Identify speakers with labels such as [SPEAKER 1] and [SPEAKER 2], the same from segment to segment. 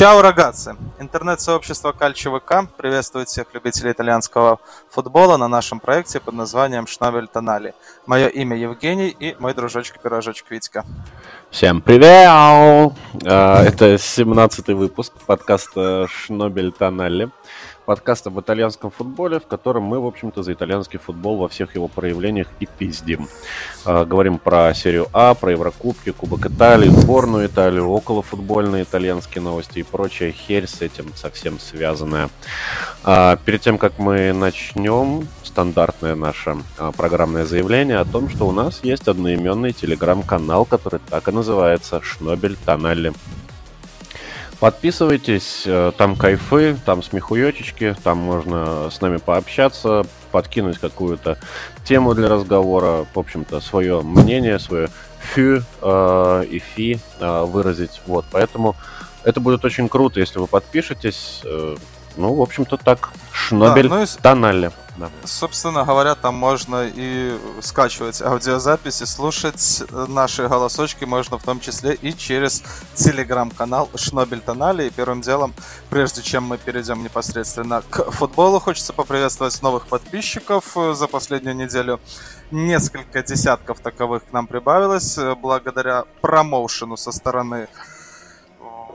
[SPEAKER 1] Чао, рогатцы! Интернет-сообщество Кальчо ВК приветствует всех любителей итальянского футбола на нашем проекте под названием Шнабель Тонали. Мое имя Евгений и мой дружочек-пирожочек Витька.
[SPEAKER 2] Всем привет! А, это 17-й выпуск подкаста Шнобель Тонали подкаст об итальянском футболе, в котором мы, в общем-то, за итальянский футбол во всех его проявлениях и пиздим. Э, говорим про серию А, про Еврокубки, Кубок Италии, сборную Италию, околофутбольные итальянские новости и прочая херь с этим совсем связанная. Э, перед тем, как мы начнем, стандартное наше э, программное заявление о том, что у нас есть одноименный телеграм-канал, который так и называется «Шнобель Тоннели». Подписывайтесь, э, там кайфы, там смехуёчечки, там можно с нами пообщаться, подкинуть какую-то тему для разговора, в общем-то, свое мнение, свое фю э, и фи э, выразить. Вот, поэтому это будет очень круто, если вы подпишетесь. Э, ну, в общем-то, так. Шнобель да, ну и... Тоналли.
[SPEAKER 1] Да. Собственно говоря, там можно и скачивать аудиозаписи, слушать наши голосочки можно в том числе и через телеграм-канал Шнобель Тонали. И первым делом, прежде чем мы перейдем непосредственно к футболу, хочется поприветствовать новых подписчиков за последнюю неделю. Несколько десятков таковых к нам прибавилось благодаря промоушену со стороны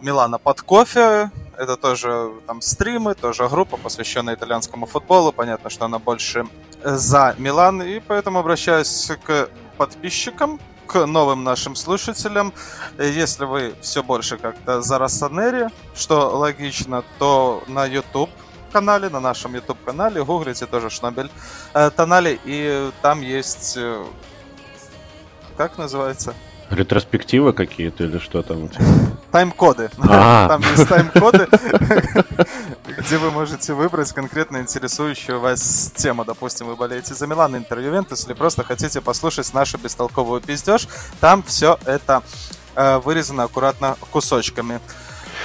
[SPEAKER 1] Милана под кофе. Это тоже там стримы, тоже группа, посвященная итальянскому футболу. Понятно, что она больше за Милан. И поэтому обращаюсь к подписчикам, к новым нашим слушателям. Если вы все больше как-то за Рассанери, что логично, то на YouTube канале, на нашем YouTube канале, гуглите тоже Шнобель э, Тонали, и там есть, э, как называется?
[SPEAKER 2] Ретроспективы какие-то или что там?
[SPEAKER 1] Тайм-коды. А. Там есть тайм-коды, где вы можете выбрать конкретно интересующую вас тему. Допустим, вы болеете за Милан, Интер, Ювентус, или просто хотите послушать нашу бестолковую пиздеж. Там все это э, вырезано аккуратно кусочками.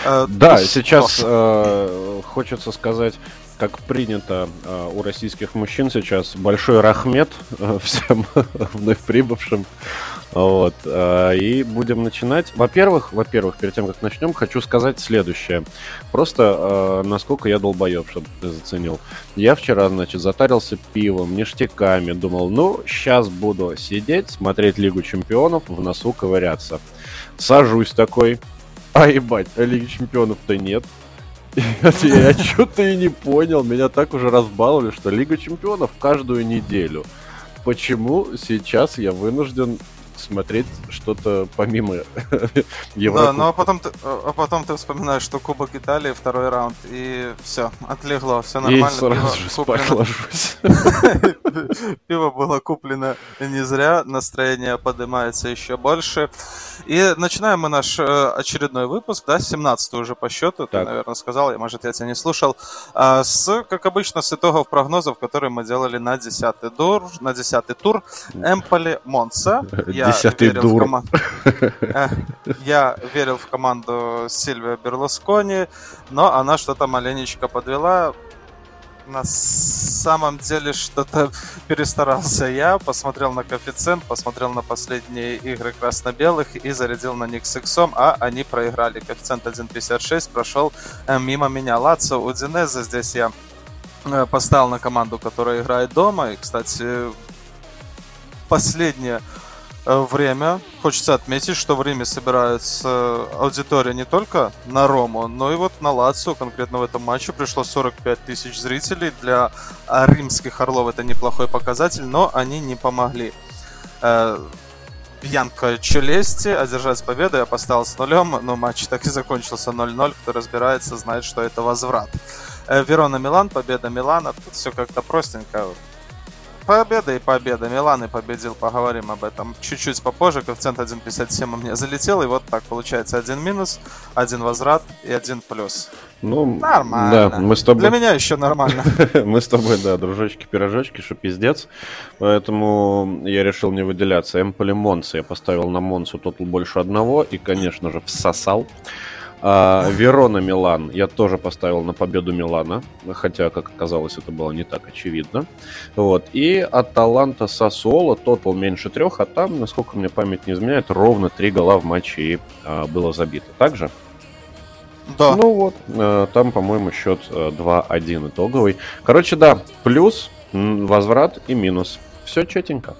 [SPEAKER 2] Э, да, сейчас э, хочется сказать как принято э, у российских мужчин сейчас, большой рахмет э, всем вновь прибывшим. Вот. Э, и будем начинать. Во-первых, во-первых, перед тем, как начнем, хочу сказать следующее. Просто, э, насколько я долбоеб, чтобы ты заценил. Я вчера, значит, затарился пивом, ништяками, думал, ну, сейчас буду сидеть, смотреть Лигу Чемпионов, в носу ковыряться. Сажусь такой, а ебать, Лиги Чемпионов-то нет. Я что-то и не понял, меня так уже разбаловали, что Лига Чемпионов каждую неделю. Почему сейчас я вынужден смотреть что-то помимо
[SPEAKER 1] Европы. Да, ну а потом, ты, а потом ты вспоминаешь, что Кубок Италии, второй раунд, и все, отлегло, все нормально. И
[SPEAKER 2] сразу же спать ложусь.
[SPEAKER 1] Пиво было куплено не зря, настроение поднимается еще больше. И начинаем мы наш э, очередной выпуск, да, 17 уже по счету, ты, наверное, сказал, может, я тебя не слушал, а, с, как обычно, с итогов прогнозов, которые мы делали на 10 тур, на 10 тур Эмполи Монса.
[SPEAKER 2] Я Десятый дур.
[SPEAKER 1] Э, я верил в команду Сильвия Берлускони, но она что-то маленечко подвела. На самом деле что-то перестарался я, посмотрел на коэффициент, посмотрел на последние игры красно-белых и зарядил на них с иксом, а они проиграли. Коэффициент 1.56 прошел э, мимо меня. Лацо Удинезе здесь я э, поставил на команду, которая играет дома. И, кстати, последняя Э, время. Хочется отметить, что в Риме собирается аудитория не только на Рому, но и вот на Лацию. Конкретно в этом матче пришло 45 тысяч зрителей. Для римских орлов это неплохой показатель, но они не помогли. Пьянка э, Челести одержать победу. Я поставил с нулем, но матч так и закончился 0-0. Кто разбирается, знает, что это возврат. Э, Верона Милан, победа Милана. Тут все как-то простенько победа и победа. Милан и победил, поговорим об этом чуть-чуть попозже. Коэффициент 1.57 у меня залетел, и вот так получается один минус, один возврат и один плюс.
[SPEAKER 2] Ну, нормально. Да, мы с тобой...
[SPEAKER 1] Для меня еще нормально.
[SPEAKER 2] мы с тобой, да, дружочки-пирожочки, что пиздец. Поэтому я решил не выделяться. Эмполи Монса я поставил на Монсу тотал больше одного и, конечно же, всосал. А, Верона Милан я тоже поставил на победу Милана, хотя, как оказалось, это было не так очевидно. Вот. И Аталанта Сасуола, тотал меньше трех, а там, насколько мне память не изменяет, ровно три гола в матче и а, было забито. Также? Да. Ну вот, э, там, по-моему, счет 2-1 итоговый. Короче, да, плюс, возврат и минус. Все четенько.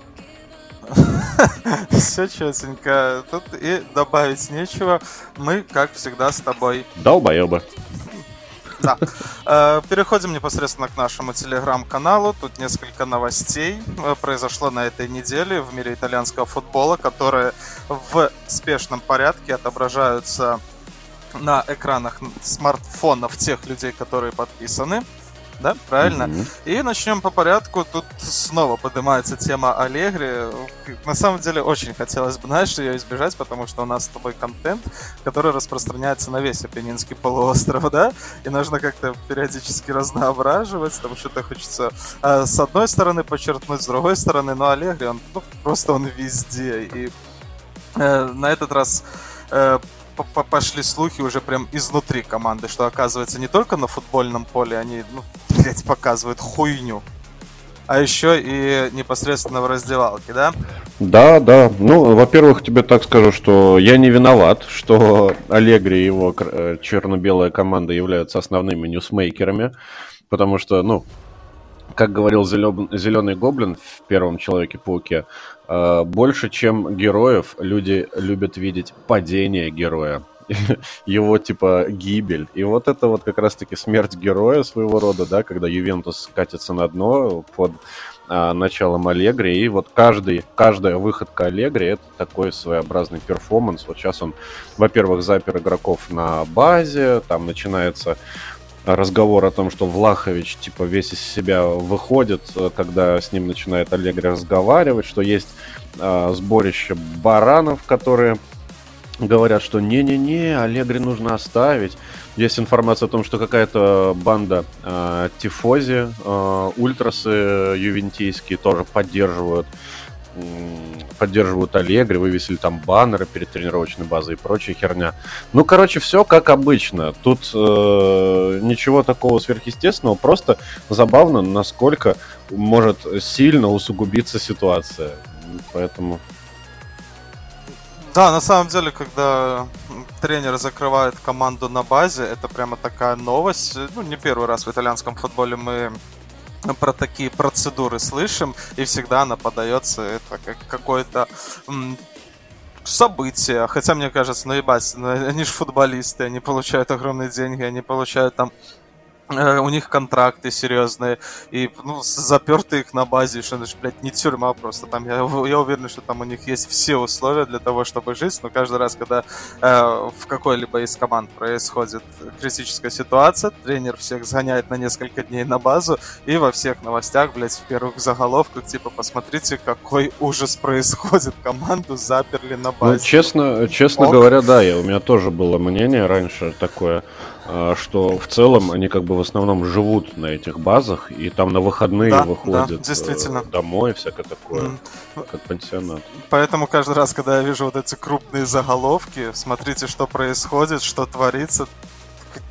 [SPEAKER 1] Все четенько. Тут и добавить нечего. Мы, как всегда, с тобой.
[SPEAKER 2] Долбоебы.
[SPEAKER 1] Да. Э, переходим непосредственно к нашему телеграм-каналу. Тут несколько новостей э, произошло на этой неделе в мире итальянского футбола, которые в спешном порядке отображаются на экранах смартфонов тех людей, которые подписаны да? Правильно? Mm-hmm. И начнем по порядку. Тут снова поднимается тема Аллегри. На самом деле очень хотелось бы, знаешь, ее избежать, потому что у нас с тобой контент, который распространяется на весь Апеннинский полуостров, да? И нужно как-то периодически разноображивать, потому что это хочется э, с одной стороны подчеркнуть, с другой стороны, но Аллегри, он ну, просто он везде. И э, на этот раз э, пошли слухи уже прям изнутри команды, что оказывается не только на футбольном поле они, ну, блядь, показывают хуйню, а еще и непосредственно в раздевалке, да?
[SPEAKER 2] Да, да. Ну, во-первых, тебе так скажу, что я не виноват, что Аллегри и его э, черно-белая команда являются основными ньюсмейкерами, потому что, ну, как говорил Зеленый Гоблин в первом Человеке-пауке, э, больше, чем героев, люди любят видеть падение героя. его, типа, гибель. И вот это вот как раз-таки смерть героя своего рода, да, когда Ювентус катится на дно под а, началом Аллегри, и вот каждый, каждая выходка Аллегри это такой своеобразный перформанс. Вот сейчас он, во-первых, запер игроков на базе, там начинается разговор о том, что Влахович типа весь из себя выходит, э, когда с ним начинает Аллегри разговаривать, что есть э, сборище баранов, которые говорят, что не-не-не, Аллегри нужно оставить. Есть информация о том, что какая-то банда э, тифози, э, ультрасы ювентийские тоже поддерживают поддерживают Аллегри, вывесили там баннеры перед тренировочной базой и прочая херня. Ну, короче, все как обычно. Тут э, ничего такого сверхъестественного, просто забавно, насколько может сильно усугубиться ситуация. Поэтому
[SPEAKER 1] да, на самом деле, когда тренер закрывает команду на базе, это прямо такая новость. Ну, не первый раз в итальянском футболе мы про такие процедуры слышим, и всегда она подается это как какое-то событие. Хотя, мне кажется, ну ебать, ну, они же футболисты, они получают огромные деньги, они получают там у них контракты серьезные, и ну, заперты их на базе, что это блядь, не тюрьма просто. Там я, я уверен, что там у них есть все условия для того, чтобы жить, но каждый раз, когда э, в какой-либо из команд происходит критическая ситуация, тренер всех сгоняет на несколько дней на базу, и во всех новостях, блядь, в первых заголовках, типа, посмотрите, какой ужас происходит, команду заперли на ну, базе.
[SPEAKER 2] Ну, честно, честно говоря, да, я, у меня тоже было мнение раньше такое, что в целом они как бы в основном живут на этих базах и там на выходные да, выходят да,
[SPEAKER 1] действительно.
[SPEAKER 2] домой, всякое такое, mm. как пансионат.
[SPEAKER 1] Поэтому каждый раз, когда я вижу вот эти крупные заголовки, смотрите, что происходит, что творится,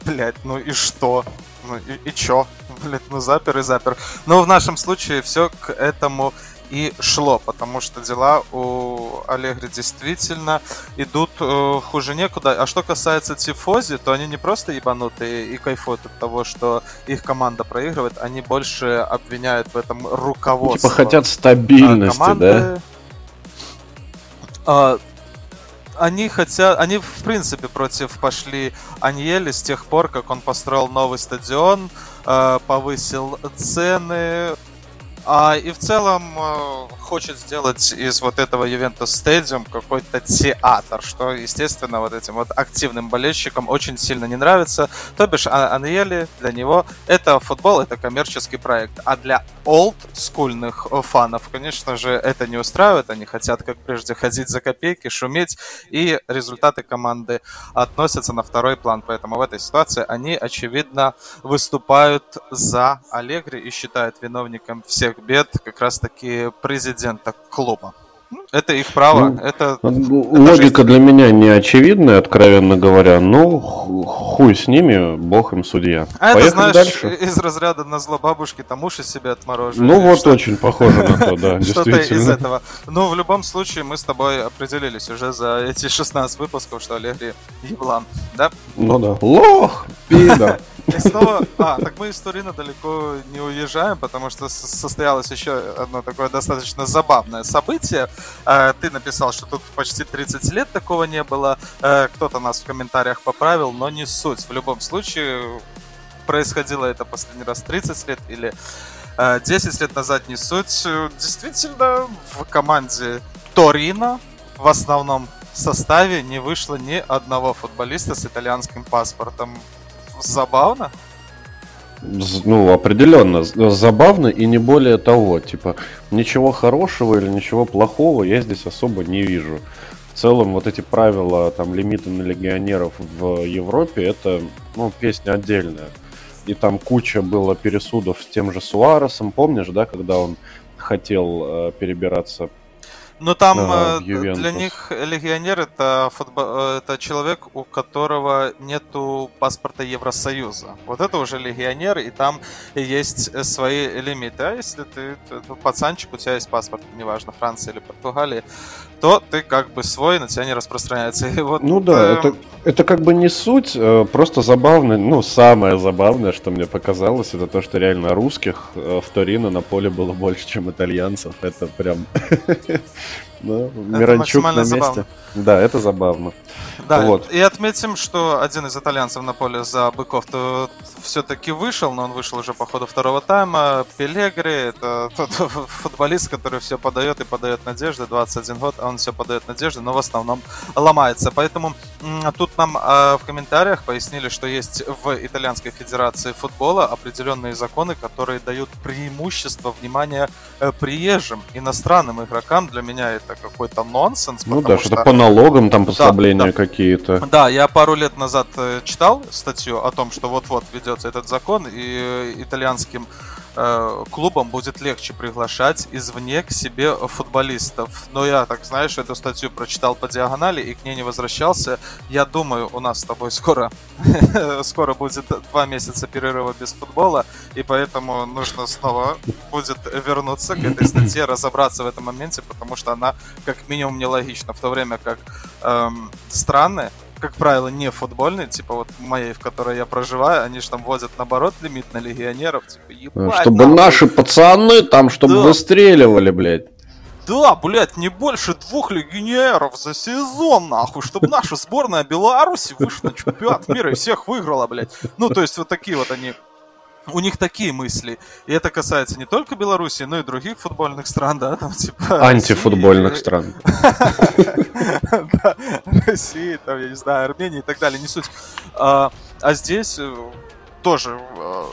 [SPEAKER 1] блять, ну и что? Ну и, и чё? Блять, ну запер и запер. Но в нашем случае все к этому и шло, потому что дела у Аллегри действительно идут э, хуже некуда. А что касается Тифози, то они не просто ебанутые и кайфуют от того, что их команда проигрывает, они больше обвиняют в этом руководство.
[SPEAKER 2] Типа хотят стабильности, команды. да?
[SPEAKER 1] А, они хотят, они в принципе против пошли Аньели с тех пор, как он построил новый стадион, э, повысил цены, а, и в целом э, хочет сделать из вот этого Juventus Stadium какой-то театр, что, естественно, вот этим вот активным болельщикам очень сильно не нравится. То бишь, а, Аньели для него это футбол, это коммерческий проект. А для олдскульных фанов, конечно же, это не устраивает. Они хотят, как прежде, ходить за копейки, шуметь, и результаты команды относятся на второй план. Поэтому в этой ситуации они, очевидно, выступают за Аллегри и считают виновником всех бед как раз-таки президент президента клуба. Это их право. Ну, это,
[SPEAKER 2] логика это для меня не очевидная, откровенно говоря. Ну, хуй с ними, бог им судья.
[SPEAKER 1] А Поехали это, знаешь, дальше. из разряда на зло бабушки там уши себе отморожены.
[SPEAKER 2] Ну вот, что... очень похоже на то, да,
[SPEAKER 1] Что-то из этого. Ну, в любом случае, мы с тобой определились уже за эти 16 выпусков, что Олег еблан, да?
[SPEAKER 2] Ну да. Лох! Пидор!
[SPEAKER 1] И снова... А, так мы из Турина далеко не уезжаем, потому что состоялось еще одно такое достаточно забавное событие. А, ты написал, что тут почти 30 лет такого не было. А, кто-то нас в комментариях поправил, но не суть. В любом случае, происходило это последний раз 30 лет или 10 лет назад, не суть. Действительно, в команде Торино в основном составе не вышло ни одного футболиста с итальянским паспортом забавно?
[SPEAKER 2] Ну, определенно, забавно и не более того. Типа, ничего хорошего или ничего плохого я здесь особо не вижу. В целом, вот эти правила, там, лимиты на легионеров в Европе, это, ну, песня отдельная. И там куча было пересудов с тем же Суаресом, помнишь, да, когда он хотел э, перебираться
[SPEAKER 1] ну там э, для них легионер это, футбол, э, это человек, у которого нету паспорта Евросоюза. Вот это уже легионер, и там есть свои лимиты. А если ты, ты пацанчик, у тебя есть паспорт, неважно, Франция или Португалия, то ты как бы свой, на тебя не распространяется. И
[SPEAKER 2] вот, ну да, э... это, это как бы не суть, э, просто забавно, ну самое забавное, что мне показалось, это то, что реально русских э, в Торино на поле было больше, чем итальянцев. Это прям... Миранчук на месте. Да, это забавно.
[SPEAKER 1] Да, вот. и отметим, что один из итальянцев на поле за быков-то все-таки вышел, но он вышел уже по ходу второго тайма. Пелегри, это тот футболист, который все подает и подает надежды, 21 год, а он все подает надежды, но в основном ломается. Поэтому тут нам э, в комментариях пояснили, что есть в Итальянской Федерации футбола определенные законы, которые дают преимущество внимания э, приезжим, иностранным игрокам. Для меня это какой-то нонсенс.
[SPEAKER 2] Ну да, что-то по налогам там послабления да, да. Какие-то.
[SPEAKER 1] Да, я пару лет назад э, читал статью о том, что вот-вот ведется этот закон, и э, итальянским клубам будет легче приглашать извне к себе футболистов. Но я, так знаешь, эту статью прочитал по диагонали и к ней не возвращался. Я думаю, у нас с тобой скоро, скоро будет два месяца перерыва без футбола, и поэтому нужно снова будет вернуться к этой статье, разобраться в этом моменте, потому что она как минимум нелогична, в то время как эм, страны как правило, не футбольные, типа вот моей, в которой я проживаю, они же там вводят, наоборот, лимит на легионеров, типа,
[SPEAKER 2] ебать, Чтобы нахуй. наши пацаны там, чтобы да. выстреливали, блядь.
[SPEAKER 1] Да, блядь, не больше двух легионеров за сезон, нахуй, чтобы наша сборная Беларуси вышла на чемпионат мира и всех выиграла, блядь. Ну, то есть вот такие вот они у них такие мысли. И это касается не только Беларуси, но и других футбольных стран, да, там типа...
[SPEAKER 2] Антифутбольных стран.
[SPEAKER 1] России, там, я не знаю, Армении и так далее, не суть. А, а здесь э, тоже э,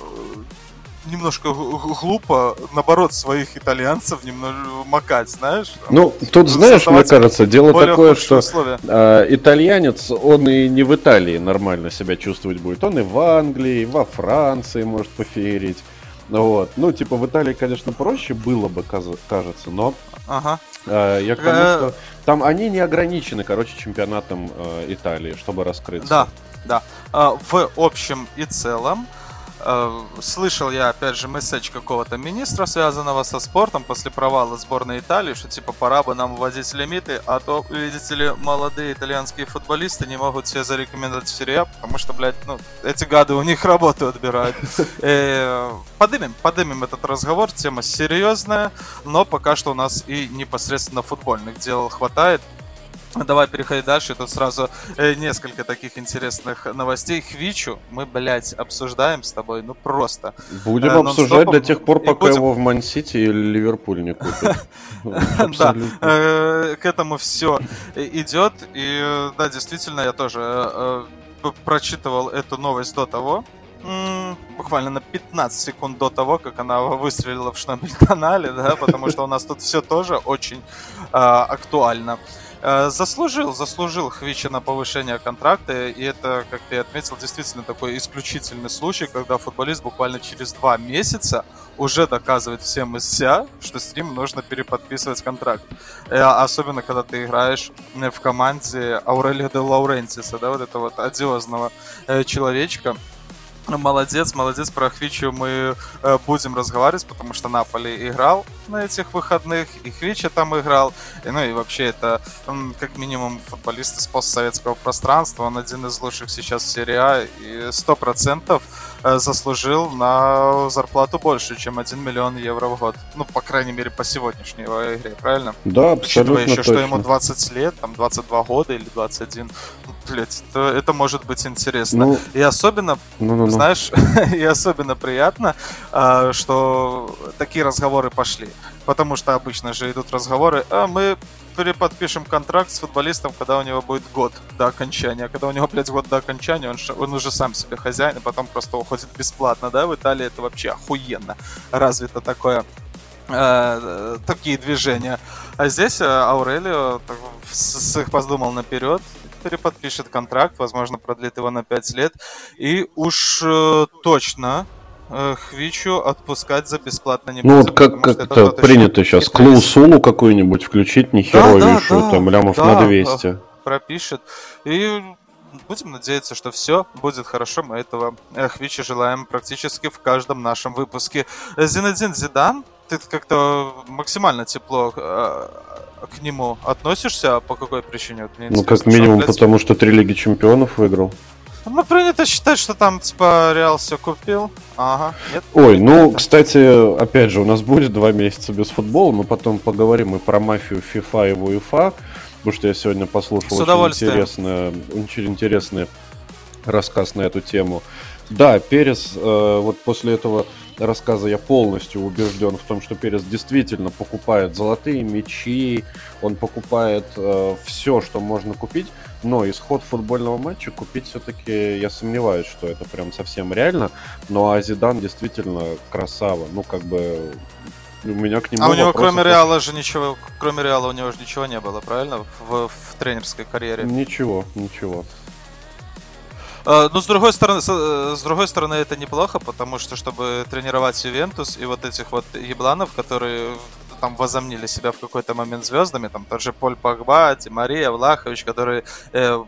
[SPEAKER 1] немножко глупо, наоборот, своих итальянцев немного макать, знаешь?
[SPEAKER 2] Ну, тут, знаешь, мне кажется, дело такое, что э, итальянец, он и не в Италии нормально себя чувствовать будет. Он и в Англии, и во Франции может поферить. Вот. Ну, типа, в Италии, конечно, проще было бы, кажется, но ага. э, я к тому, э, что там они не ограничены, короче, чемпионатом э, Италии, чтобы раскрыться.
[SPEAKER 1] Да, да. Э, в общем и целом, Э, слышал я, опять же, месседж какого-то министра, связанного со спортом после провала сборной Италии, что типа пора бы нам вводить лимиты, а то, видите ли, молодые итальянские футболисты не могут себе зарекомендовать в серия, потому что, блядь, ну, эти гады у них работу отбирают. Э, подымем, подымем этот разговор, тема серьезная, но пока что у нас и непосредственно футбольных дел хватает. Давай переходить дальше. Тут сразу э, несколько таких интересных новостей. Хвичу мы, блядь, обсуждаем с тобой, ну просто.
[SPEAKER 2] Будем э, обсуждать до тех пор, пока будем... его в Ман-Сити или Ливерпуль не купят.
[SPEAKER 1] Да, э, к этому все идет. И да, действительно, я тоже э, прочитывал эту новость до того, буквально на 15 секунд до того, как она выстрелила в Шнобель-канале, да, потому что у нас тут все тоже очень актуально. Э, заслужил, заслужил Хвича на повышение контракта, и это, как ты отметил, действительно такой исключительный случай, когда футболист буквально через два месяца уже доказывает всем и вся, что с ним нужно переподписывать контракт. Э, особенно, когда ты играешь в команде Аурелия де Лаурентиса, да, вот этого вот одиозного э, человечка, Молодец, молодец, про Хвичу мы э, будем разговаривать, потому что Наполи играл на этих выходных, и Хвича там играл, и, ну и вообще это как минимум футболист из постсоветского пространства, он один из лучших сейчас в серии А, и сто процентов Э, заслужил на зарплату больше, чем 1 миллион евро в год. Ну, по крайней мере, по сегодняшней игре, правильно?
[SPEAKER 2] Да, абсолютно
[SPEAKER 1] Учитывая еще,
[SPEAKER 2] точно.
[SPEAKER 1] что ему 20 лет, там 22 года или 21, ну, блядь, то это может быть интересно. Ну, и особенно, ну, ну, ну. знаешь, и особенно приятно, э, что такие разговоры пошли. Потому что обычно же идут разговоры, а мы переподпишем контракт с футболистом, когда у него будет год до окончания. А когда у него, блядь, год до окончания, он, он уже сам себе хозяин, и потом просто уходит бесплатно, да? В Италии это вообще охуенно развито такое э, такие движения. А здесь э, Аурелио с, их подумал наперед, переподпишет контракт, возможно, продлит его на 5 лет. И уж э, точно Хвичу отпускать за бесплатно
[SPEAKER 2] не Ну вот как, как это принято сейчас, клаусулу какую-нибудь включить нехеровейшую, да, да, там лямов да, на 200.
[SPEAKER 1] Пропишет. И будем надеяться, что все будет хорошо. Мы этого э, Хвичи желаем практически в каждом нашем выпуске. Зинедин Зидан, ты как-то максимально тепло э, к нему относишься, по какой причине?
[SPEAKER 2] Вот ну, как минимум, что, потому что три Лиги Чемпионов выиграл.
[SPEAKER 1] Ну, принято считать, что там, типа, Реал все купил. Ага,
[SPEAKER 2] нет? Ой, ну, кстати, опять же, у нас будет два месяца без футбола. Мы потом поговорим и про мафию FIFA и УЕФА. Потому что я сегодня послушал очень интересный, очень интересный рассказ на эту тему. Да, Перес, э, вот после этого рассказа я полностью убежден в том, что Перес действительно покупает золотые мечи, он покупает э, все, что можно купить но исход футбольного матча купить все-таки я сомневаюсь, что это прям совсем реально. Но а Зидан действительно красава. Ну, как бы у меня к нему.
[SPEAKER 1] А у него кроме Реала же ничего, кроме Реала у него же ничего не было, правильно? В, в тренерской карьере.
[SPEAKER 2] Ничего, ничего.
[SPEAKER 1] Uh, ну, с другой стороны, с, с другой стороны, это неплохо, потому что, чтобы тренировать Ювентус и вот этих вот ебланов, которые там возомнили себя в какой-то момент звездами, там тот же Поль Погба, Мария, Влахович, которые э,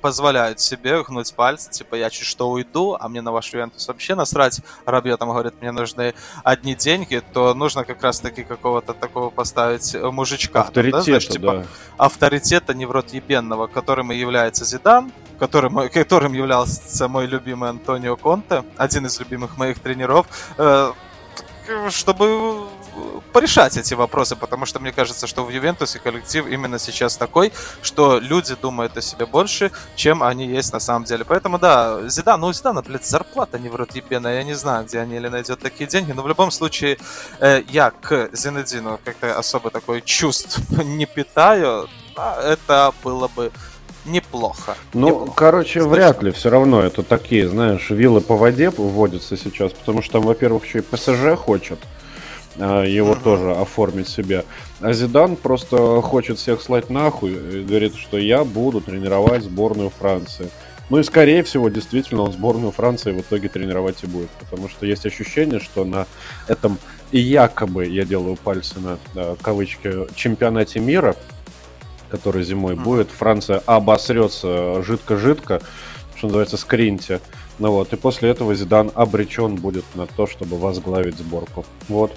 [SPEAKER 1] позволяют себе гнуть пальцы, типа я чуть что уйду, а мне на ваш Ювентус вообще насрать. Рабье там говорит, мне нужны одни деньги, то нужно как раз-таки какого-то такого поставить мужичка.
[SPEAKER 2] Авторитета, да, знаешь, типа, да.
[SPEAKER 1] Авторитета неврот ебенного, которым и является Зидан, которым, которым являлся мой любимый Антонио Конте, один из любимых моих тренеров, э, чтобы порешать эти вопросы, потому что мне кажется, что в Ювентусе коллектив именно сейчас такой, что люди думают о себе больше, чем они есть на самом деле. Поэтому да, Зидан, ну у Зидана, блядь, зарплата не в рот ебена, я не знаю, где они или найдет такие деньги, но в любом случае э, я к Зинедину как-то особо такой чувств не питаю, а это было бы неплохо.
[SPEAKER 2] Ну,
[SPEAKER 1] неплохо.
[SPEAKER 2] короче, Слышно? вряд ли все равно это такие, знаешь, вилы по воде вводятся сейчас, потому что там, во-первых, еще и ПСЖ хочет. Его uh-huh. тоже оформить себе. А Зидан просто хочет всех слать нахуй и говорит, что я буду тренировать сборную Франции. Ну и скорее всего, действительно, он сборную Франции в итоге тренировать и будет. Потому что есть ощущение, что на этом и якобы, я делаю пальцы на да, кавычки, чемпионате мира, который зимой uh-huh. будет, Франция обосрется жидко-жидко, что называется, скринте. Ну вот, и после этого Зидан обречен будет на то, чтобы возглавить сборку. Вот.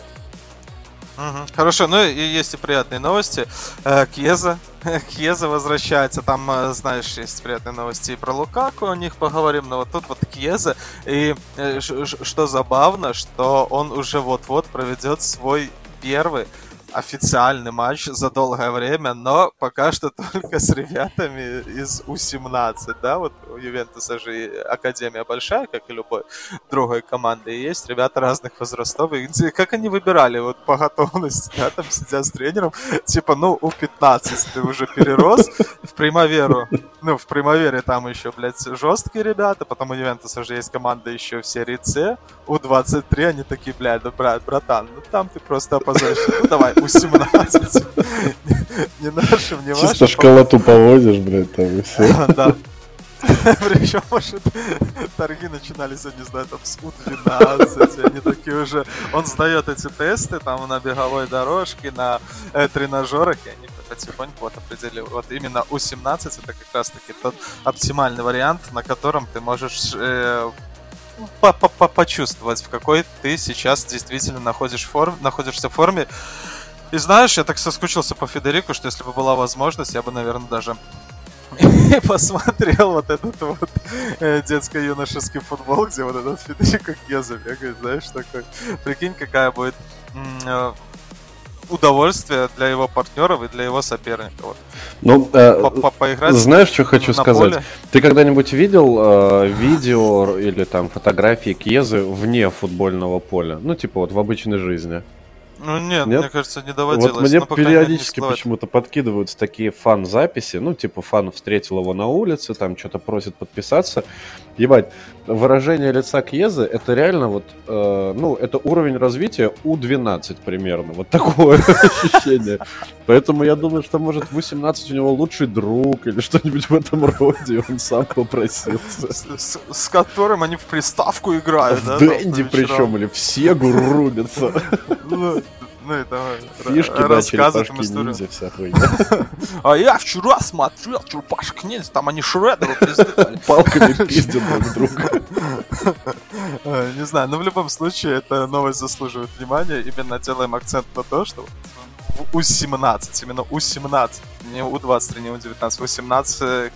[SPEAKER 1] Угу. Хорошо, ну и есть и приятные новости. Э, Кьеза. Кьеза возвращается. Там, э, знаешь, есть приятные новости и про Лукаку, о них поговорим, но вот тут вот Кьеза. И э, что забавно, что он уже вот-вот проведет свой первый официальный матч за долгое время, но пока что только с ребятами из У-17, да, вот у Ювентуса же академия большая, как и любой другой команды, и есть ребята разных возрастов, и как они выбирали вот по готовности, да, там сидят с тренером, типа, ну, У-15 ты уже перерос, в Примаверу, ну, в Примавере там еще, блядь, жесткие ребята, потом у Ювентуса же есть команда еще в серии С, У-23, они такие, блядь, да, брат, братан, ну там ты просто опозоришься, ну давай, у 17. не наше внимание.
[SPEAKER 2] Чисто школоту повозишь, блядь, там и все.
[SPEAKER 1] Да. Причем, может, торги начинались, я не знаю, там с У-12, они такие уже... Он сдает эти тесты там на беговой дорожке, на э, тренажерах, и они потихоньку вот определили. Вот именно У-17 это как раз-таки тот оптимальный вариант, на котором ты можешь э, по -по -по почувствовать, в какой ты сейчас действительно находишь форм, находишься в форме. И знаешь, я так соскучился по Федерику, что если бы была возможность, я бы, наверное, даже посмотрел вот этот вот э, детско-юношеский футбол, где вот этот Федерико Кьеза бегает, знаешь, такой. Прикинь, какая будет э, удовольствие для его партнеров и для его соперников. Вот.
[SPEAKER 2] Ну, э, поиграть. Знаешь, что хочу сказать? Поле? Ты когда-нибудь видел э, видео или там фотографии Кьезы вне футбольного поля? Ну, типа вот в обычной жизни.
[SPEAKER 1] Ну нет, нет, мне кажется, не доводилось.
[SPEAKER 2] Вот мне ну, периодически почему-то подкидываются такие фан-записи, ну, типа фан встретил его на улице, там что-то просит подписаться. Ебать, выражение лица Кьезы, это реально вот, э, ну, это уровень развития У-12 примерно, вот такое ощущение. Поэтому я думаю, что, может, в 18 у него лучший друг или что-нибудь в этом роде, он сам попросился.
[SPEAKER 1] С, с которым они в приставку играют,
[SPEAKER 2] в да? В Дэнди причем, или в Сегу рубятся. Ну, и давай. Фишки рассказывать им историю. Ниндзя, вся хуйня.
[SPEAKER 1] А я вчера смотрел черепашек ниндзя, там они шредеру
[SPEAKER 2] пиздали. Палками пиздят друг друга.
[SPEAKER 1] Не знаю, но в любом случае эта новость заслуживает внимания. Именно делаем акцент на то, что У-17, именно У-17, не У-23, не У-19, У-17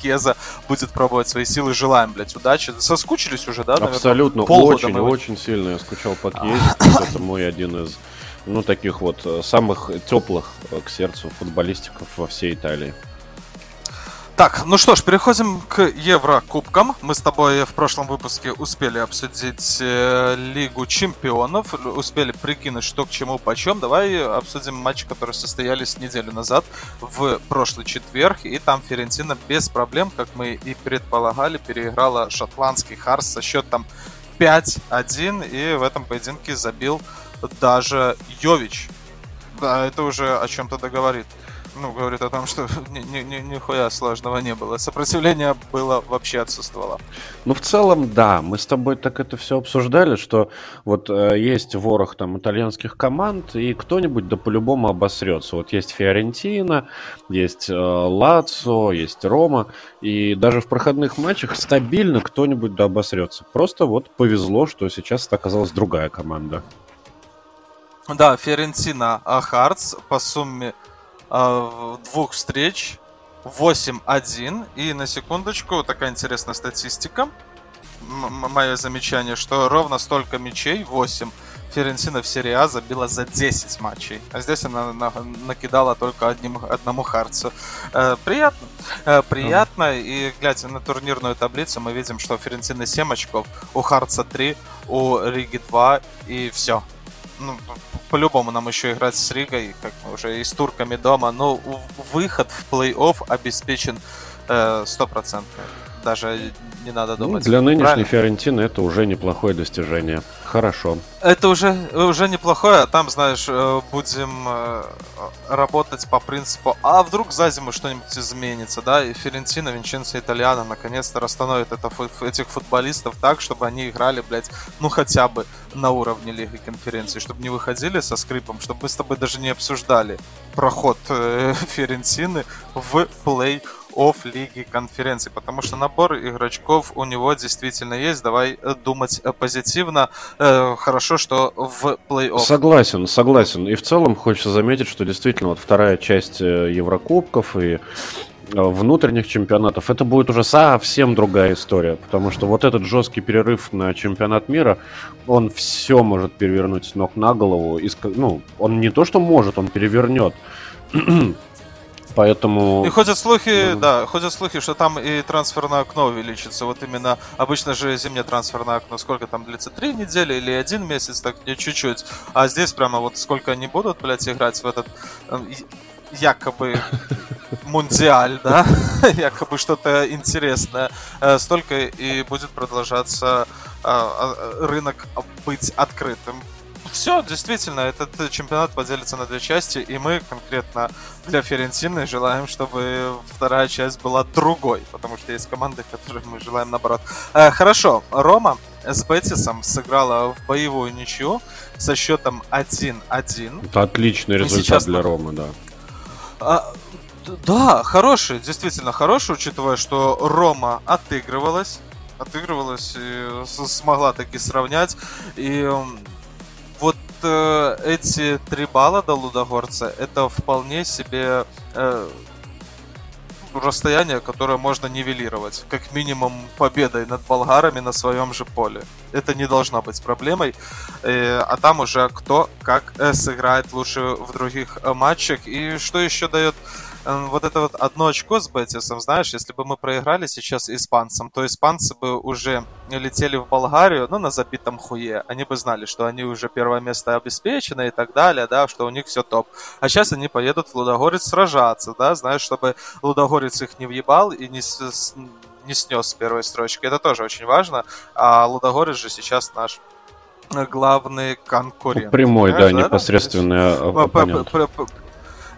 [SPEAKER 1] Кеза будет пробовать свои силы. Желаем, блядь, удачи. Соскучились уже, да?
[SPEAKER 2] Наверное? Абсолютно, очень, очень сильно я скучал по Кезе. Это мой один из ну, таких вот э, самых теплых э, к сердцу футболистиков во всей Италии.
[SPEAKER 1] Так, ну что ж, переходим к Еврокубкам. Мы с тобой в прошлом выпуске успели обсудить э, Лигу Чемпионов, успели прикинуть, что к чему, почем. Давай обсудим матчи, которые состоялись неделю назад, в прошлый четверг. И там Ферентина без проблем, как мы и предполагали, переиграла шотландский Харс со счетом 5-1. И в этом поединке забил даже Йович. Да, это уже о чем-то договорит. Ну, говорит о том, что ни, ни, ни, нихуя сложного не было. Сопротивление было вообще отсутствовало.
[SPEAKER 2] Ну, в целом, да. Мы с тобой так это все обсуждали, что вот э, есть ворох там итальянских команд, и кто-нибудь да по-любому обосрется. Вот есть Фиорентина, есть э, Лацо, есть Рома, и даже в проходных матчах стабильно кто-нибудь да обосрется. Просто вот повезло, что сейчас оказалась другая команда.
[SPEAKER 1] Да, Ферентина Хартс по сумме э, двух встреч 8-1. И на секундочку, такая интересная статистика. Мое замечание, что ровно столько мячей, 8, Ферентина в серии А забила за 10 матчей. А здесь она на, накидала только одним, одному Харцу. Э, приятно. Э, приятно. Mm. И глядя на турнирную таблицу, мы видим, что у Ферентины 7 очков, у Харца 3, у Риги 2 и все. Ну, по-любому нам еще играть с Ригой, как мы уже и с турками дома, но выход в плей-офф обеспечен стопроцентно. Э, Даже не надо ну, думать.
[SPEAKER 2] Ну, для нынешней Правильно? Фиорентины это уже неплохое достижение. Хорошо.
[SPEAKER 1] Это уже, уже неплохое, а там, знаешь, э, будем э, работать по принципу, а вдруг за зиму что-нибудь изменится, да, и Ферентина, Винченцо Итальяно наконец-то расстановит это, этих футболистов так, чтобы они играли, блядь, ну хотя бы на уровне Лиги Конференции, чтобы не выходили со скрипом, чтобы мы с тобой даже не обсуждали проход э, Ферентины в плей оф Лиги Конференции, потому что набор игрочков у него действительно есть. Давай э, думать э, позитивно. Э, хорошо, что в плей-офф.
[SPEAKER 2] Согласен, согласен. И в целом хочется заметить, что действительно вот вторая часть Еврокубков и внутренних чемпионатов, это будет уже совсем другая история, потому что вот этот жесткий перерыв на чемпионат мира, он все может перевернуть с ног на голову. И, ну, он не то, что может, он перевернет. Поэтому...
[SPEAKER 1] И ходят слухи, mm-hmm. да, ходят слухи, что там и трансферное окно увеличится. Вот именно обычно же зимнее трансферное окно сколько там длится? Три недели или один месяц, так не чуть-чуть. А здесь прямо вот сколько они будут, блядь, играть в этот эм, якобы мундиаль, да, якобы что-то интересное, э, столько и будет продолжаться э, э, рынок быть открытым все, действительно, этот чемпионат поделится на две части, и мы конкретно для Ферентины желаем, чтобы вторая часть была другой, потому что есть команды, которые мы желаем наоборот. Э, хорошо, Рома с Бетисом сыграла в боевую ничью со счетом 1-1.
[SPEAKER 2] Это отличный результат сейчас... для Ромы, да.
[SPEAKER 1] А, да, хороший, действительно хороший, учитывая, что Рома отыгрывалась, отыгрывалась и смогла таки сравнять. И э, эти три балла до Лудогорца, это вполне себе э, расстояние, которое можно нивелировать. Как минимум победой над болгарами на своем же поле. Это не должно быть проблемой. Э, а там уже кто как э, сыграет лучше в других э, матчах. И что еще дает вот это вот одно очко с Бетисом, знаешь, если бы мы проиграли сейчас испанцам, то испанцы бы уже летели в Болгарию, ну, на забитом хуе. Они бы знали, что они уже первое место обеспечены и так далее, да, что у них все топ. А сейчас они поедут в Лудогорец сражаться, да, знаешь, чтобы Лудогорец их не въебал и не, с, не снес с первой строчки. Это тоже очень важно. А Лудогорец же сейчас наш главный конкурент.
[SPEAKER 2] Прямой, да, да, непосредственный да? оппонент.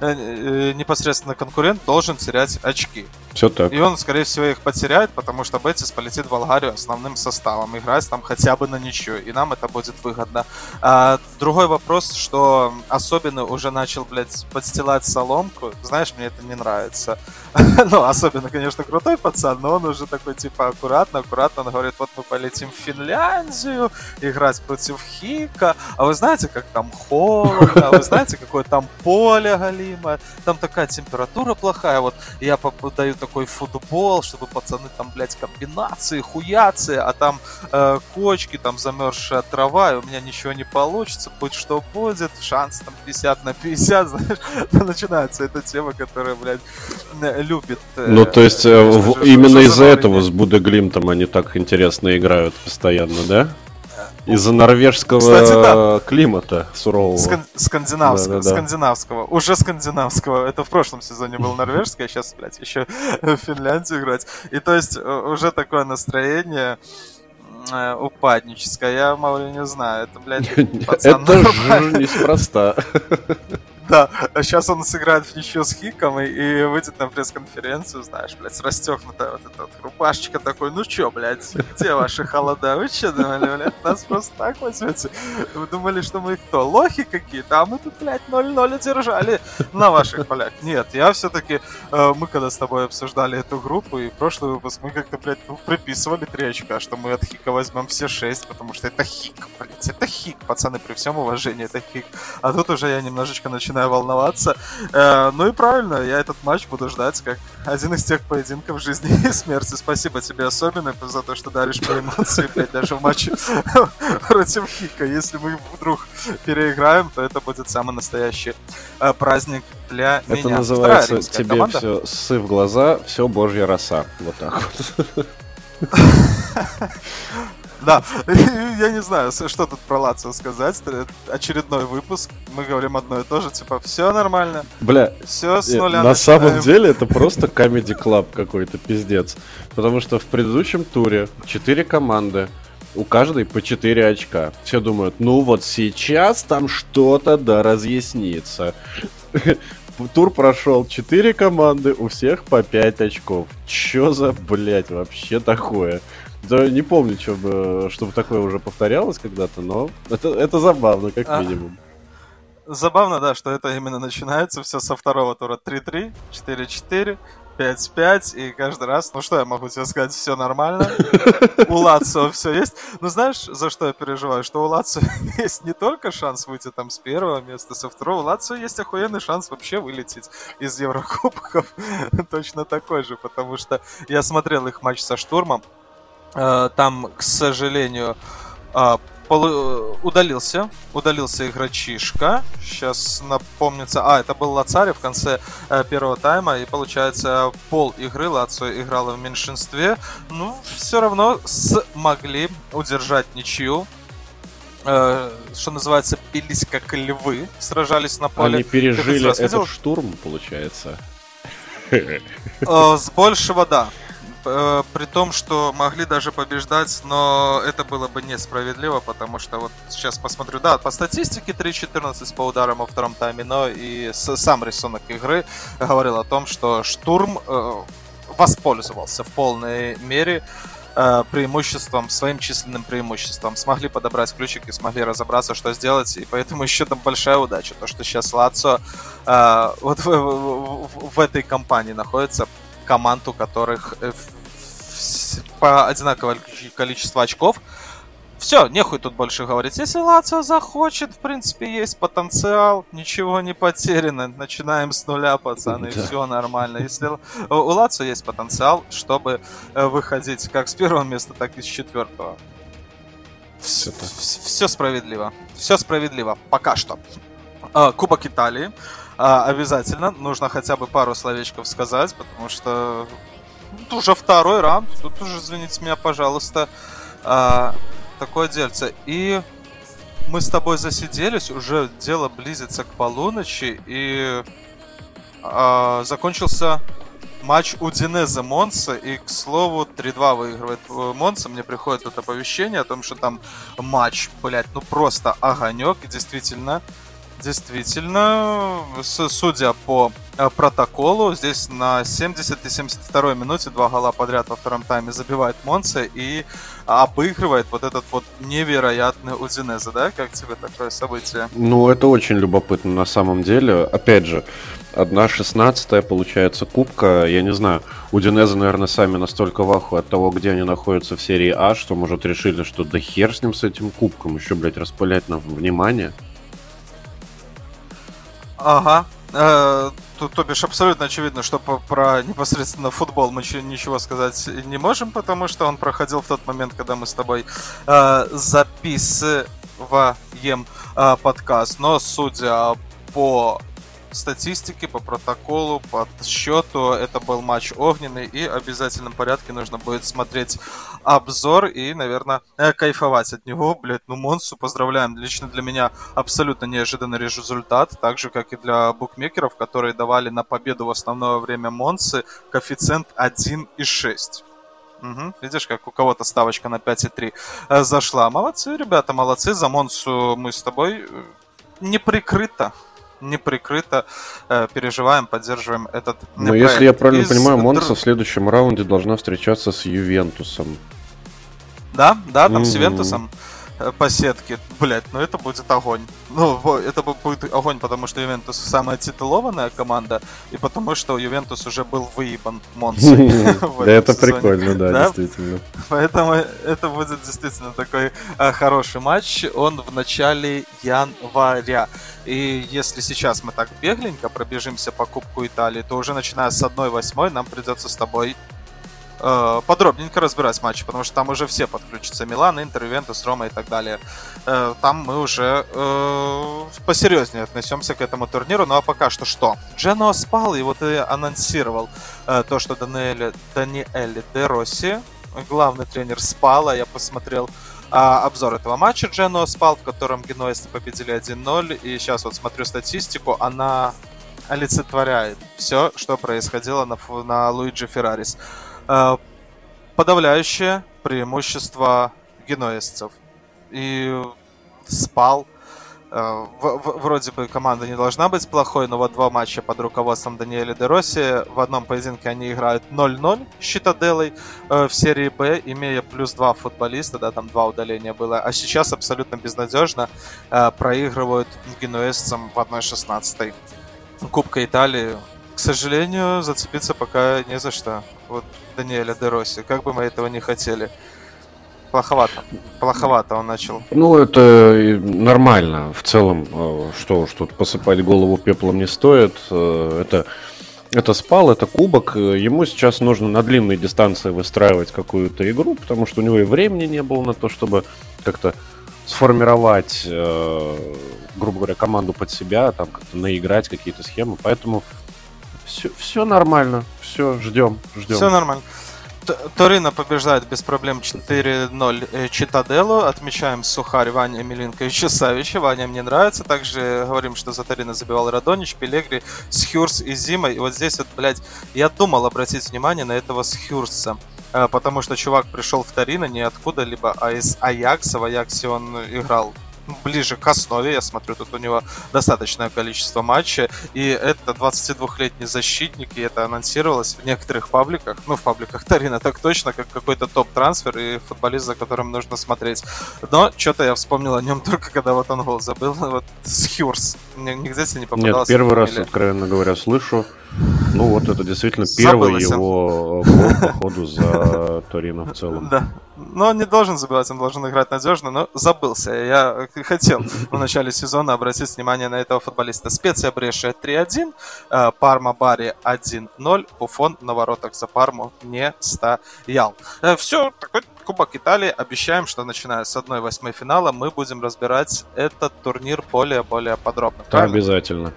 [SPEAKER 1] Э, э, непосредственно конкурент должен терять очки.
[SPEAKER 2] Все так.
[SPEAKER 1] И он, скорее всего, их потеряет, потому что Бетис полетит в Болгарию основным составом, играть там хотя бы на ничью, и нам это будет выгодно. А, другой вопрос, что особенно уже начал, блядь, подстилать соломку. Знаешь, мне это не нравится. ну, особенно, конечно, крутой пацан, но он уже такой, типа, аккуратно, аккуратно, он говорит, вот мы полетим в Финляндию, играть против Хика, а вы знаете, как там холодно, а вы знаете, какое там поле галимое, там такая температура плохая, вот я даю такой футбол, чтобы пацаны там, блядь, комбинации, хуяцы, а там э, кочки, там замерзшая трава, и у меня ничего не получится, будь что будет, шанс там 50 на 50, знаешь, начинается эта тема, которая, блядь, любит.
[SPEAKER 2] Э, ну, то есть, э, в, именно из-за этого с Будеглимтом они так интересно играют постоянно, да? Из-за норвежского Кстати, да. климата сурового.
[SPEAKER 1] Скан- скандинавского, да, да, да. скандинавского. Уже скандинавского. Это в прошлом сезоне был норвежский, а сейчас, блядь, еще в Финляндию играть. И то есть э, уже такое настроение э, упадническое. Я, мало ли, не знаю. Это, блядь,
[SPEAKER 2] пацан Это неспроста.
[SPEAKER 1] Да, сейчас он сыграет в ничью с Хиком и, и выйдет на пресс-конференцию, знаешь, блядь, расстегнутая вот эта вот рубашечка такой, ну чё, блядь, где ваши холода? Вы чё думали, блядь, нас просто так возьмете? Вы думали, что мы кто, лохи какие-то? А мы тут, блядь, 0-0 держали на ваших полях. Нет, я все таки э, мы когда с тобой обсуждали эту группу и прошлый выпуск, мы как-то, блядь, ну, приписывали 3 очка, что мы от Хика возьмем все 6, потому что это Хик, блядь, это Хик, пацаны, при всем уважении, это Хик. А тут уже я немножечко начинаю начинаю волноваться. Э, ну и правильно, я этот матч буду ждать как один из тех поединков жизни и смерти. Спасибо тебе особенно за то, что даришь мне эмоции, блядь, даже в матче против Хика. Если мы вдруг переиграем, то это будет самый настоящий э, праздник для
[SPEAKER 2] это меня. Это называется тебе команда. все сы в глаза, все божья роса. Вот так вот.
[SPEAKER 1] Да, я не знаю, что тут про Лацио сказать. Очередной выпуск, мы говорим одно и то же, типа, все нормально.
[SPEAKER 2] Бля, все с нуля На самом деле это просто Comedy Club какой-то пиздец. Потому что в предыдущем туре четыре команды, у каждой по 4 очка. Все думают, ну вот сейчас там что-то да разъяснится. Тур прошел 4 команды, у всех по 5 очков. Чё за, блять, вообще такое? Да не помню, чтобы, чтобы такое уже повторялось когда-то, но это, это забавно, как а, минимум.
[SPEAKER 1] Забавно, да, что это именно начинается все со второго тура 3-3, 4-4, 5-5, и каждый раз, ну что я могу тебе сказать, все нормально. У Лацио все есть. Ну знаешь, за что я переживаю? Что у Лацио есть не только шанс выйти там с первого места, со второго. У Лацио есть охуенный шанс вообще вылететь из Еврокубков. Точно такой же, потому что я смотрел их матч со Штурмом, там, к сожалению, э, удалился, удалился игрочишка. Сейчас напомнится, а это был Лацарев в конце э, первого тайма, и получается пол игры Лацио играла в меньшинстве. Ну, все равно смогли удержать ничью. что называется, бились как львы, сражались на поле.
[SPEAKER 2] Они пережили этот штурм, получается.
[SPEAKER 1] С большего, да э, при том, что могли даже побеждать, но это было бы несправедливо, потому что вот сейчас посмотрю, да, по статистике 3-14 по ударам во втором тайме, но и сам рисунок игры говорил о том, что штурм э, воспользовался в полной мере э, преимуществом, своим численным преимуществом. Смогли подобрать ключики, смогли разобраться, что сделать, и поэтому еще там большая удача, то, что сейчас Лацо э, вот в, в, в этой компании находится команд, у которых э, по одинаковое количество очков. Все, нехуй тут больше говорить. Если Лацио захочет, в принципе, есть потенциал, ничего не потеряно. Начинаем с нуля, пацаны, да. все нормально. Если у Лацио есть потенциал, чтобы э, выходить как с первого места, так и с четвертого. Все, все справедливо. Все справедливо. Пока что. А, Кубок Италии. А, обязательно нужно хотя бы пару словечков сказать, потому что тут уже второй раунд. Тут уже, извините меня, пожалуйста. А, такое дельце. И мы с тобой засиделись, уже дело близится к полуночи, и э, закончился матч у Динеза Монса, и, к слову, 3-2 выигрывает э, Монса. Мне приходит тут оповещение о том, что там матч, блядь, ну просто огонек, действительно Действительно, судя по э, протоколу, здесь на 70 и 72 минуте два гола подряд во втором тайме забивает Монце и обыгрывает вот этот вот невероятный Удинеза, да? Как тебе такое событие?
[SPEAKER 2] Ну, это очень любопытно на самом деле. Опять же, одна шестнадцатая, получается, кубка. Я не знаю, Удинеза, наверное, сами настолько в аху от того, где они находятся в серии А, что, может, решили, что да хер с ним, с этим кубком, еще, блядь, распылять нам внимание.
[SPEAKER 1] Ага. Э, тут, то бишь, абсолютно очевидно, что по, про непосредственно футбол мы ничего сказать не можем, потому что он проходил в тот момент, когда мы с тобой э, записываем э, подкаст. Но судя по статистике, по протоколу, по счету. Это был матч огненный, и в обязательном порядке нужно будет смотреть обзор и, наверное, э, кайфовать от него. Блять, ну Монсу поздравляем. Лично для меня абсолютно неожиданный результат, так же, как и для букмекеров, которые давали на победу в основное время Монсы коэффициент 1,6. Угу. Видишь, как у кого-то ставочка на 5,3 э, зашла. Молодцы, ребята, молодцы. За Монсу мы с тобой э, не прикрыто неприкрыто э, переживаем, поддерживаем этот
[SPEAKER 2] Но проект. если я правильно Из... понимаю, Монса в следующем раунде должна встречаться с Ювентусом.
[SPEAKER 1] Да, да, там mm-hmm. с Ювентусом. Э, по сетке. Блять, ну это будет огонь. Ну, это будет огонь, потому что Ювентус самая титулованная команда, и потому что Ювентус уже был выебан Монсой.
[SPEAKER 2] Да, это прикольно, да, действительно.
[SPEAKER 1] Поэтому это будет действительно такой э, хороший матч. Он в начале января. И если сейчас мы так бегленько пробежимся по Кубку Италии, то уже начиная с 1-8 нам придется с тобой э, подробненько разбирать матчи, потому что там уже все подключатся. Милан, Интер, Ювентус, Рома и так далее. Э, там мы уже э, посерьезнее отнесемся к этому турниру. Ну а пока что что? Джено спал, и вот ты анонсировал то, что Даниэль, Даниэль Де Росси, главный тренер, спал, а я посмотрел обзор этого матча Джено спал, в котором генуэзцы победили 1-0. И сейчас вот смотрю статистику, она олицетворяет все, что происходило на, на Луиджи Феррарис. Э, подавляющее преимущество генуэзцев. И спал. Э, вроде бы команда не должна быть плохой, но вот два матча под руководством Даниэля Дероси. В одном поединке они играют 0-0 с Щитаделой э, в серии Б, имея плюс два футболиста, да, там два удаления было. А сейчас абсолютно безнадежно проигрывают генуэзцам в 1-16. Кубка Италии к сожалению, зацепиться пока не за что. Вот Даниэля Дероси, как бы мы этого не хотели. Плоховато. Плоховато он начал.
[SPEAKER 2] Ну, это нормально. В целом, э, что уж тут посыпать голову пеплом не стоит. Э, это, это спал, это кубок. Ему сейчас нужно на длинной дистанции выстраивать какую-то игру, потому что у него и времени не было на то, чтобы как-то сформировать, э, грубо говоря, команду под себя, там как-то наиграть какие-то схемы. Поэтому все, все нормально. Все, ждем, ждем.
[SPEAKER 1] Все нормально. Торино побеждает без проблем 4-0 э, Читаделу. Отмечаем Сухарь, Ваня Милинковича Савича. Ваня мне нравится. Также говорим, что за Торино забивал Радонич, Пелегри, Схюрс и Зима. И вот здесь вот, блядь, я думал обратить внимание на этого Схюрса. э, потому что чувак пришел в Торино не откуда-либо, а из Аякса. В Аяксе он играл ближе к основе. Я смотрю, тут у него достаточное количество матчей. И это 22-летний защитник, и это анонсировалось в некоторых пабликах. Ну, в пабликах Тарина так точно, как какой-то топ-трансфер и футболист, за которым нужно смотреть. Но что-то я вспомнил о нем только когда вот он гол забыл. Вот с Хьюрс. Нигде себе не попадался.
[SPEAKER 2] Нет, первый раз, откровенно говоря, слышу. Ну вот это действительно первый Забылся. его гол по ходу за Торино в целом.
[SPEAKER 1] Да, но он не должен забивать, он должен играть надежно, но забылся. Я хотел в начале сезона обратить внимание на этого футболиста. Специя Брешия 3-1, э, Парма Бари 1-0, Буфон на воротах за Парму не стоял. Э, Все, такой Кубок Италии. Обещаем, что начиная с 1-8 финала мы будем разбирать этот турнир более-более подробно.
[SPEAKER 2] Правильно? Обязательно.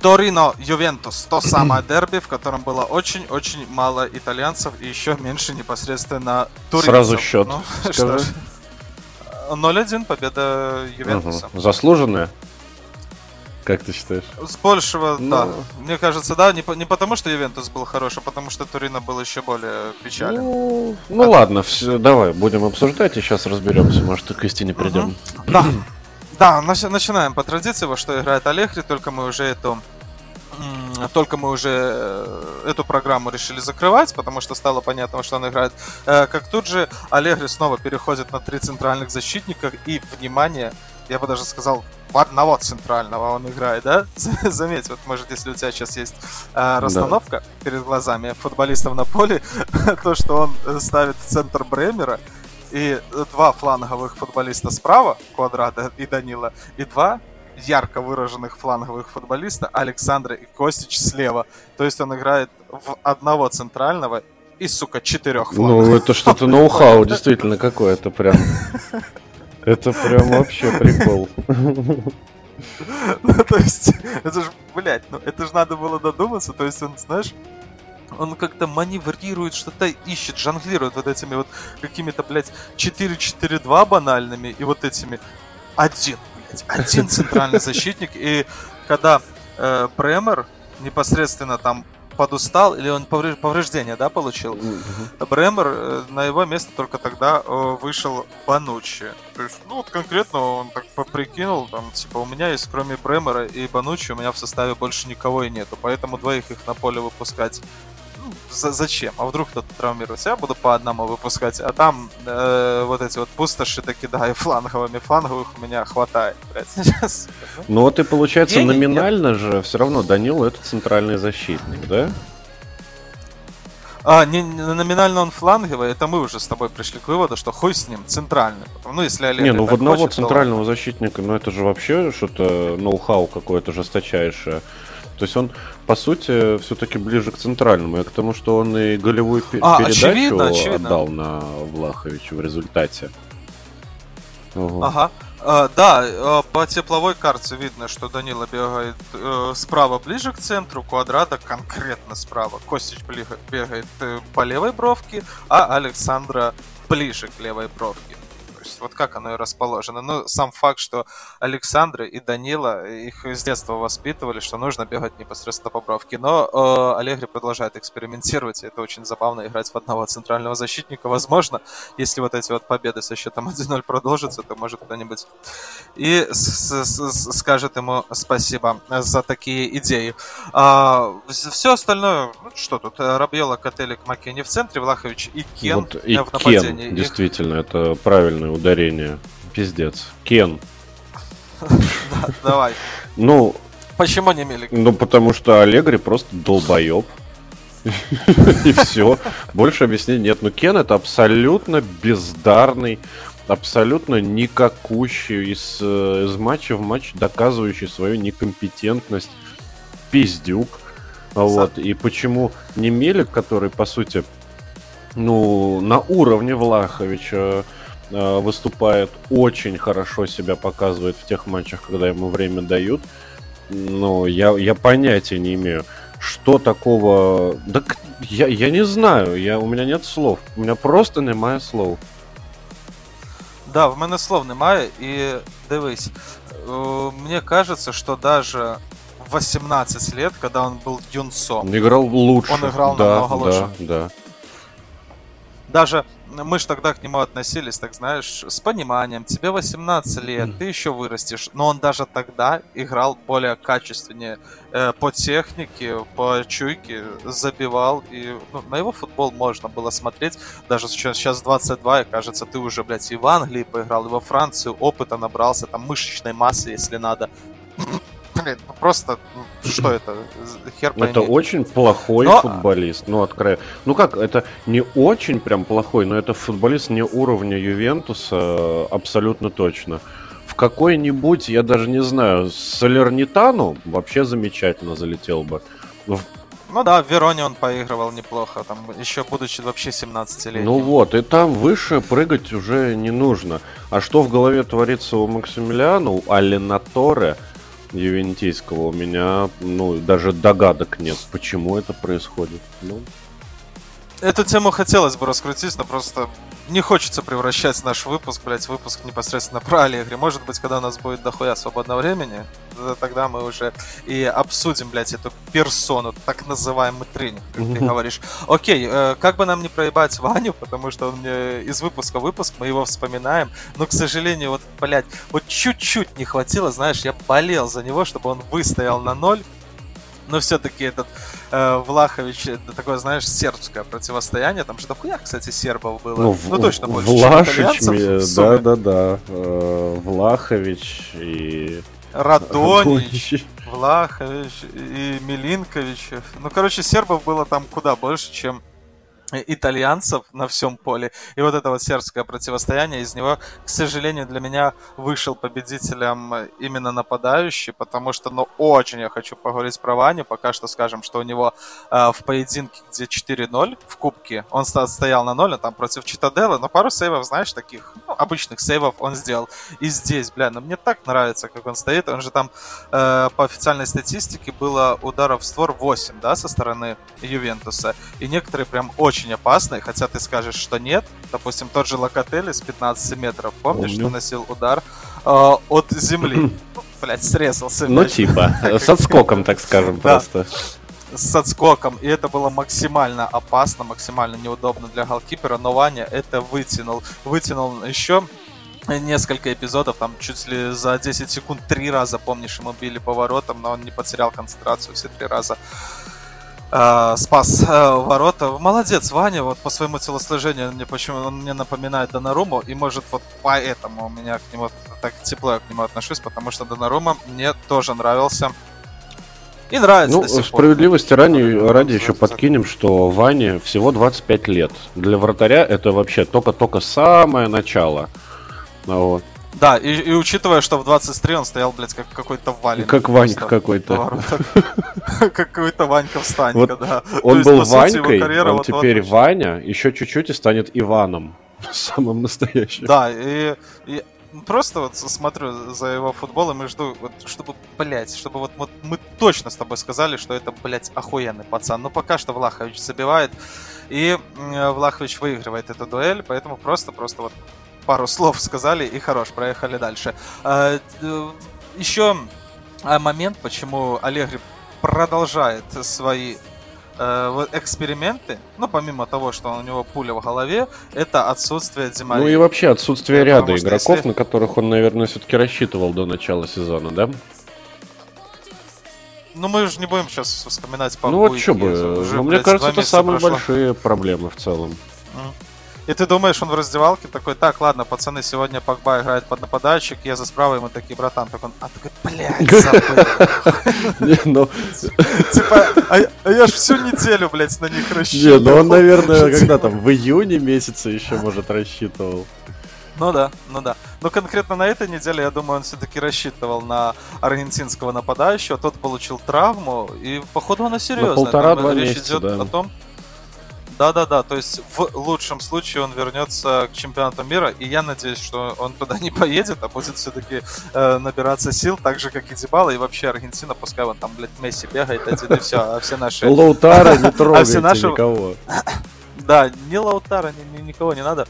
[SPEAKER 1] Торино Ювентус, то самое дерби, в котором было очень-очень мало итальянцев и еще меньше непосредственно туринцев.
[SPEAKER 2] Сразу счет. Ну,
[SPEAKER 1] что 0-1 победа Ювентуса.
[SPEAKER 2] Угу. Заслуженная? Как ты считаешь?
[SPEAKER 1] С большего, ну... да. Мне кажется, да, не, не потому, что Ювентус был хороший, а потому что Турино был еще более печален.
[SPEAKER 2] Ну, ну а... ладно, все, давай, будем обсуждать и сейчас разберемся, может, к истине придем.
[SPEAKER 1] Угу. Да. Да, начинаем по традиции, во что играет Алехри, только мы уже эту только мы уже э, эту программу решили закрывать, потому что стало понятно, что он играет. Э, как тут же Алегри снова переходит на три центральных защитника и, внимание, я бы даже сказал, в одного центрального он играет, да? Заметь, вот может, если у тебя сейчас есть э, расстановка да. перед глазами футболистов на поле, то, что он ставит в центр Бремера, и два фланговых футболиста справа, Квадрата и Данила, и два ярко выраженных фланговых футболиста Александра и Костич слева. То есть он играет в одного центрального и, сука, четырех ну,
[SPEAKER 2] флангов. Ну, это что-то ноу-хау, действительно, какое-то прям. Это прям вообще прикол.
[SPEAKER 1] Ну, то есть, это же, блядь, ну это же надо было додуматься, то есть он, знаешь, он как-то маневрирует, что-то ищет, жонглирует вот этими вот какими-то, блядь, 4-4-2 банальными и вот этими один один центральный защитник, и когда э, Бремер непосредственно там подустал, или он повреждение, да, получил, mm-hmm. Бремер, э, на его место только тогда э, вышел Банучи. То есть, ну, вот конкретно он так поприкинул, там, типа, у меня есть, кроме Бремера и Банучи, у меня в составе больше никого и нету, поэтому двоих их на поле выпускать зачем? А вдруг кто-то травмируется? Я буду по одному выпускать, а там э, вот эти вот пустоши кидаю фланговыми. Фланговых у меня хватает. Сейчас.
[SPEAKER 2] Ну вот и получается Гений? номинально Нет. же все равно Данил это центральный защитник, да?
[SPEAKER 1] А, не, не, номинально он фланговый, это мы уже с тобой пришли к выводу, что хуй с ним, центральный. Ну, если Олег
[SPEAKER 2] Не, ну в одного хочет, центрального то... защитника, ну это же вообще что-то ноу-хау какое-то жесточайшее. То есть он, по сути, все-таки ближе к центральному. И к тому, что он и голевую а, передачу очевидно, очевидно. отдал на Влаховича в результате.
[SPEAKER 1] Угу. Ага. А, да, а, по тепловой карте видно, что Данила бегает э, справа ближе к центру, квадрата конкретно справа. Костич бегает э, по левой бровке, а Александра ближе к левой бровке вот как оно и расположено. Ну, сам факт, что Александр и Данила, их с детства воспитывали, что нужно бегать непосредственно по бровке. Но э, Аллегри продолжает экспериментировать, и это очень забавно играть в одного центрального защитника. Возможно, если вот эти вот победы со счетом 1-0 продолжатся, то может кто-нибудь и скажет ему спасибо за такие идеи. А, все остальное, ну, что тут, Рабьела, Котелик, Маккени в центре, Влахович и Кен вот
[SPEAKER 2] и в нападении. Кен, действительно, это правильный ударение. Пиздец. Кен.
[SPEAKER 1] Давай.
[SPEAKER 2] Ну...
[SPEAKER 1] Почему не Мелик?
[SPEAKER 2] Ну, потому что Аллегри просто долбоеб. И все. Больше объяснений нет. Ну, Кен это абсолютно бездарный, абсолютно никакущий из, э, из матча в матч, доказывающий свою некомпетентность. Пиздюк. Вот. И почему не Мелик, который, по сути, ну, на уровне Влаховича, выступает, очень хорошо себя показывает в тех матчах, когда ему время дают. Но я, я понятия не имею, что такого... Да я, я не знаю, я, у меня нет слов. У меня просто немає слов.
[SPEAKER 1] Да, в мене слов немає, і дивись, э, мне кажется, что даже 18 лет, когда он был юнцом.
[SPEAKER 2] Он играл лучше.
[SPEAKER 1] Он играл
[SPEAKER 2] да,
[SPEAKER 1] намного лучше.
[SPEAKER 2] Да, да.
[SPEAKER 1] Даже мы же тогда к нему относились, так знаешь, с пониманием. Тебе 18 лет, mm. ты еще вырастешь. Но он даже тогда играл более качественнее э, по технике, по чуйке, забивал. И ну, на его футбол можно было смотреть. Даже сейчас, сейчас 22, и кажется, ты уже, блядь, и в Англии поиграл, и во Францию опыта набрался, там мышечной массы, если надо блин, ну просто, ну, что это? Хер
[SPEAKER 2] пойми. Это очень плохой но... футболист, ну, откровенно. Ну как, это не очень прям плохой, но это футболист не уровня Ювентуса, абсолютно точно. В какой-нибудь, я даже не знаю, Салернитану вообще замечательно залетел бы.
[SPEAKER 1] Ну да, в Вероне он поигрывал неплохо, там еще будучи вообще 17-летним.
[SPEAKER 2] Ну вот, и там выше прыгать уже не нужно. А что в голове творится у Максимилиана, у Алинаторе, ювентийского у меня, ну, даже догадок нет, почему это происходит. Ну,
[SPEAKER 1] Эту тему хотелось бы раскрутить, но просто не хочется превращать наш выпуск, блядь, выпуск непосредственно про Аллегри. Может быть, когда у нас будет дохуя свободного времени, тогда мы уже и обсудим, блядь, эту персону, так называемый тренинг, как ты говоришь. Окей, э, как бы нам не проебать Ваню, потому что он мне из выпуска в выпуск, мы его вспоминаем, но, к сожалению, вот, блядь, вот чуть-чуть не хватило, знаешь, я болел за него, чтобы он выстоял на ноль, но все-таки этот э, Влахович, это такое, знаешь, сербское противостояние. Там же дохуя, кстати, сербов было. Ну,
[SPEAKER 2] ну точно больше, Влашич, да-да-да. Э, Влахович и...
[SPEAKER 1] Радонич, Влахович и Милинкович. Ну, короче, сербов было там куда больше, чем итальянцев на всем поле. И вот это вот сербское противостояние, из него, к сожалению, для меня вышел победителем именно нападающий, потому что, ну, очень я хочу поговорить про Ваню. Пока что скажем, что у него э, в поединке, где 4-0 в кубке, он стоял на 0, там против Читадела, но пару сейвов, знаешь, таких ну, обычных сейвов он сделал. И здесь, бля, ну мне так нравится, как он стоит. Он же там э, по официальной статистике было ударов в створ 8, да, со стороны Ювентуса. И некоторые прям очень очень опасный, хотя ты скажешь, что нет. Допустим, тот же Локотели с 15 метров, помнишь, Помню. что носил удар э, от земли? Блять, срезался.
[SPEAKER 2] Ну, типа, с отскоком, так скажем, просто
[SPEAKER 1] с отскоком, и это было максимально опасно, максимально неудобно для голкипера, но Ваня это вытянул. Вытянул еще несколько эпизодов, там чуть ли за 10 секунд три раза, помнишь, ему били поворотом, но он не потерял концентрацию все три раза э, спас э, ворота. Молодец, Ваня, вот по своему телосложению мне почему он мне напоминает Донаруму, и может вот поэтому у меня к нему так тепло к нему отношусь, потому что Донарума мне тоже нравился. И нравится.
[SPEAKER 2] Ну, справедливости ради, ради еще подкинем, что Ване всего 25 лет. Для вратаря это вообще только-только самое начало. Вот.
[SPEAKER 1] Да, и, и учитывая, что в 23 он стоял, блядь, как какой-то Валенка.
[SPEAKER 2] Как Ванька какой-то.
[SPEAKER 1] Какой-то Ванька встанька, да.
[SPEAKER 2] Он был Ванькой, он теперь Ваня, еще чуть-чуть и станет Иваном. Самым настоящим.
[SPEAKER 1] Да, и просто вот смотрю за его футболом и жду, вот, чтобы, блядь, чтобы вот, вот мы точно с тобой сказали, что это, блядь, охуенный пацан. Но пока что Влахович забивает, и Влахович выигрывает эту дуэль, поэтому просто-просто вот пару слов сказали и хорош, проехали дальше. А, Еще а, момент, почему Аллегри продолжает свои э, эксперименты, ну, помимо того, что у него пуля в голове, это отсутствие Димари.
[SPEAKER 2] Ну и вообще отсутствие ряда игроков, если... на которых он, наверное, все-таки рассчитывал до начала сезона, да?
[SPEAKER 1] Ну, мы же не будем сейчас вспоминать
[SPEAKER 2] по Ну, вот что бы, ну, мне кажется, это самые прошло. большие проблемы в целом. Mm.
[SPEAKER 1] И ты думаешь, он в раздевалке такой, так, ладно, пацаны, сегодня Погба играет под нападающих, я за справа, ему такие, братан, так он, а такой, блядь, забыл. Ну. Типа, а, а я ж всю неделю, блядь, на них рассчитывал.
[SPEAKER 2] Не, ну он, наверное, когда там, в июне месяце еще, может, рассчитывал.
[SPEAKER 1] Ну да, ну да. Но конкретно на этой неделе, я думаю, он все-таки рассчитывал на аргентинского нападающего. Тот получил травму, и походу она серьезная.
[SPEAKER 2] Полтора-два месяца, да. о том,
[SPEAKER 1] да-да-да, то есть в лучшем случае он вернется к чемпионату мира, и я надеюсь, что он туда не поедет, а будет все-таки э, набираться сил, так же, как и Дебала, и вообще Аргентина, пускай он там, блядь, Месси бегает один и все, а все наши...
[SPEAKER 2] Лаутара не трогайте никого.
[SPEAKER 1] Да, ни Лаутара, ни, никого не надо.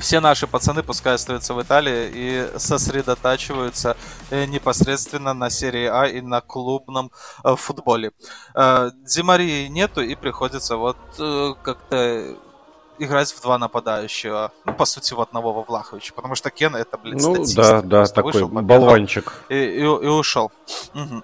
[SPEAKER 1] Все наши пацаны пускай остаются в Италии и сосредотачиваются э, непосредственно на серии А и на клубном э, футболе. Э, Димарии нету и приходится вот как-то играть в два нападающего. Ну, по сути, в одного во Влаховича. Потому что Кен это, блин,
[SPEAKER 2] Ну, да, да, такой вышел, болванчик.
[SPEAKER 1] И, и, и ушел. Угу.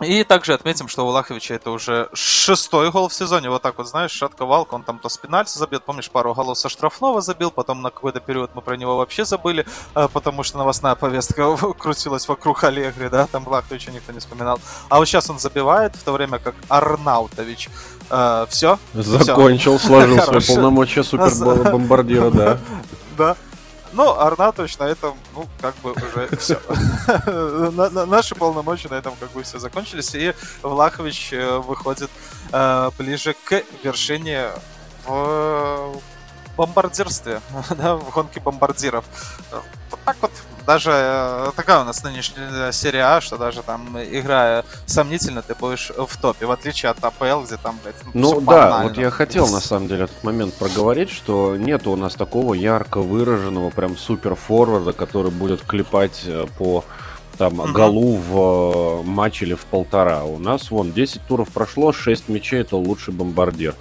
[SPEAKER 1] И также отметим, что у Лаховича это уже шестой гол в сезоне. Вот так вот, знаешь, шатковалка, он там то с пенальти забил, помнишь, пару голов со штрафного забил, потом на какой-то период мы про него вообще забыли, а, потому что новостная повестка крутилась вокруг Аллегри, да, там Лаховича никто не вспоминал. А вот сейчас он забивает, в то время как Арнаутович Uh, все.
[SPEAKER 2] Закончил, все. сложил свои полномочия супербомбардира, да.
[SPEAKER 1] Да. Ну, Арнатович на этом, ну, как бы уже все. Наши полномочия на этом как бы все закончились, и Влахович э, выходит э, ближе к вершине в бомбардирстве, да, в гонке бомбардиров. Вот так вот даже э, такая у нас нынешняя серия А, что даже там, играя сомнительно, ты будешь в топе, в отличие от АПЛ, где там, блядь,
[SPEAKER 2] Ну да, вот я хотел на самом деле этот момент проговорить, что нет у нас такого ярко выраженного прям супер форварда, который будет клепать э, по там угу. голу в э, матч или в полтора. У нас вон 10 туров прошло, 6 мячей это лучший бомбардир.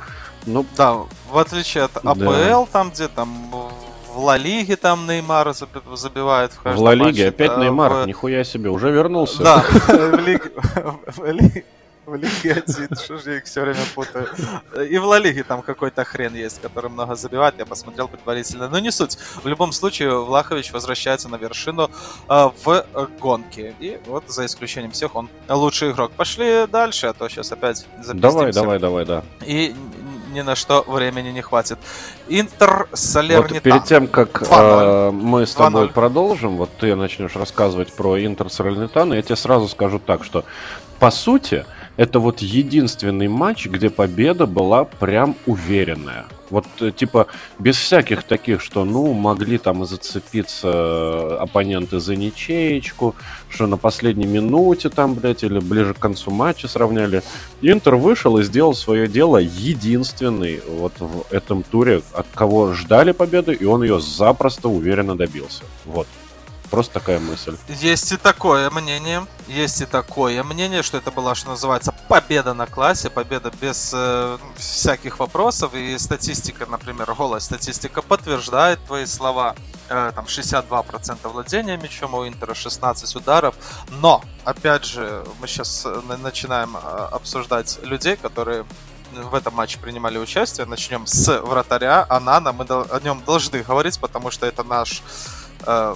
[SPEAKER 1] Ну, да, в отличие от АПЛ, да. там где там в Ла Лиге там Неймар забивает в
[SPEAKER 2] каждом В Ла Лиге опять да, Неймар, в... нихуя себе, уже вернулся.
[SPEAKER 1] Да, в Лиге... В Лиге один, что же я их все время путаю. И в Ла Лиге там какой-то хрен есть, который много забивает, я посмотрел предварительно. Но не суть. В любом случае, Влахович возвращается на вершину э, в гонке. И вот за исключением всех он лучший игрок. Пошли дальше, а то сейчас опять
[SPEAKER 2] Давай, давай, давай, да.
[SPEAKER 1] И ни на что времени не хватит. Интер Салернитан.
[SPEAKER 2] Вот перед тем, как э, мы с тобой 2-0. продолжим, вот ты начнешь рассказывать про Интер Салернитан, я тебе сразу скажу так, что по сути, это вот единственный матч, где победа была прям уверенная. Вот, э, типа, без всяких таких, что, ну, могли там зацепиться э, оппоненты за ничеечку, что на последней минуте там, блядь, или ближе к концу матча сравняли. Интер вышел и сделал свое дело единственный вот в этом туре, от кого ждали победы, и он ее запросто уверенно добился. Вот. Просто такая мысль.
[SPEAKER 1] Есть и такое мнение. Есть и такое мнение, что это была, что называется, победа на классе, победа без э, всяких вопросов. И статистика, например, голая статистика подтверждает твои слова. Э, там 62% владения мячом у Интера, 16 ударов. Но, опять же, мы сейчас э, начинаем э, обсуждать людей, которые в этом матче принимали участие. Начнем с вратаря Анана. Мы о нем должны говорить, потому что это наш э,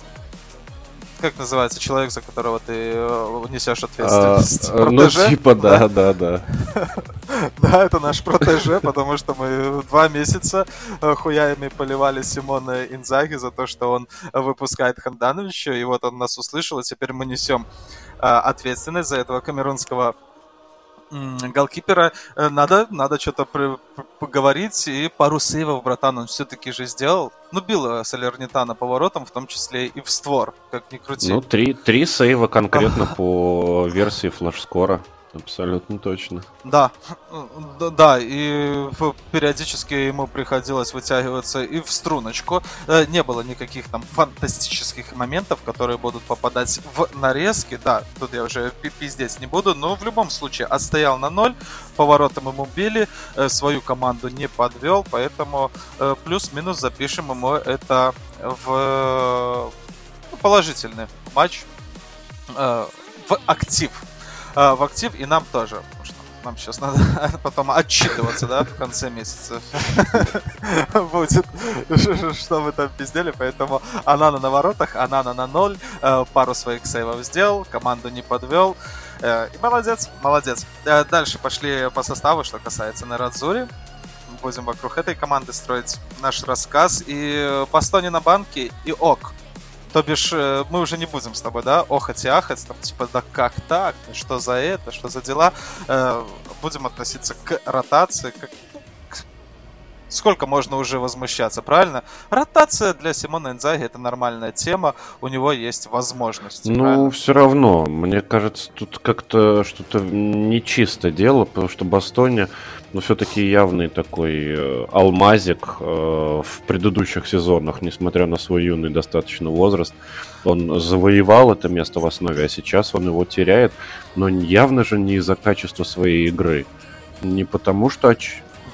[SPEAKER 1] как называется человек, за которого ты э, несешь ответственность?
[SPEAKER 2] А, ну, типа, да, да, да.
[SPEAKER 1] Да, это наш протеже, потому что мы два месяца э, хуями поливали Симона Инзаги за то, что он выпускает Хандановича, и вот он нас услышал, и теперь мы несем э, ответственность за этого камерунского голкипера э, надо, надо что-то поговорить, и пару сейвов, братан, он все-таки же сделал. Ну, бил Салернитана поворотом, в том числе и в створ, как ни крути.
[SPEAKER 2] Ну, три, три сейва конкретно по версии флеш-скора. Абсолютно точно.
[SPEAKER 1] Да, да, и периодически ему приходилось вытягиваться и в струночку. Э, не было никаких там фантастических моментов, которые будут попадать в нарезки. Да, тут я уже пиздец не буду, но в любом случае отстоял на ноль, поворотом ему били, э, свою команду не подвел, поэтому э, плюс-минус запишем ему это в положительный матч в актив э, в актив, и нам тоже. Потому что нам сейчас надо потом отчитываться, да, в конце месяца. Будет, что мы там пиздели, поэтому Анана на воротах, Анана на ноль, э, пару своих сейвов сделал, команду не подвел. Э, и молодец, молодец. Э, дальше пошли по составу, что касается Нерадзури будем вокруг этой команды строить наш рассказ. И Бастони на банке и ок. То бишь, э, мы уже не будем с тобой, да, охать и ахать, там, типа, да как так, что за это, что за дела. Э, будем относиться к ротации, как сколько можно уже возмущаться, правильно? Ротация для Симона Инзаги это нормальная тема, у него есть возможность.
[SPEAKER 2] Ну, правильно? все равно, мне кажется, тут как-то что-то нечисто дело, потому что Бастоне, ну, все-таки явный такой э, алмазик э, в предыдущих сезонах, несмотря на свой юный достаточно возраст. Он завоевал это место в основе, а сейчас он его теряет, но явно же не из-за качества своей игры. Не потому что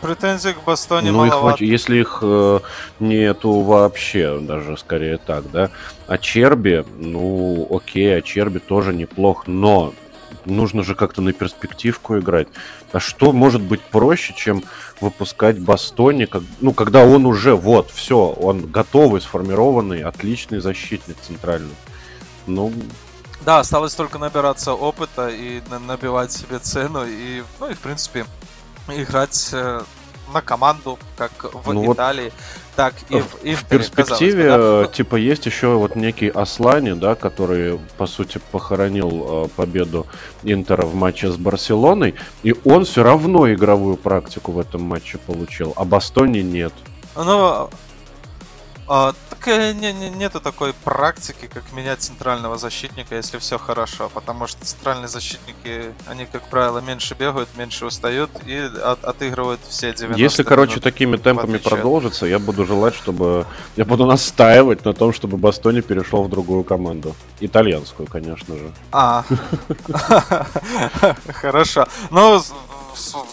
[SPEAKER 1] Претензий к Бастоне
[SPEAKER 2] ну, их, если их э, нету вообще, даже скорее так, да. А Черби, ну, окей, а Черби тоже неплох, но нужно же как-то на перспективку играть. А что может быть проще, чем выпускать Бастони, как, ну, когда он уже, вот, все, он готовый, сформированный, отличный защитник центральный. Ну,
[SPEAKER 1] да, осталось только набираться опыта и набивать себе цену, и, ну и, в принципе, играть э, на команду, как в ну Италии, вот так и в, в Интере.
[SPEAKER 2] В перспективе, бы, да? типа, есть еще вот некий Аслани, да, который, по сути, похоронил э, победу Интера в матче с Барселоной, и он все равно игровую практику в этом матче получил, а Бастони нет.
[SPEAKER 1] Ну, а, так э, не, не, нету такой практики, как менять центрального защитника, если все хорошо, потому что центральные защитники, они, как правило, меньше бегают, меньше устают и от, отыгрывают все 90
[SPEAKER 2] Если, короче, минут, такими темпами продолжится, я буду желать, чтобы... Я буду настаивать на том, чтобы Бастони перешел в другую команду. Итальянскую, конечно же.
[SPEAKER 1] А, хорошо. Ну,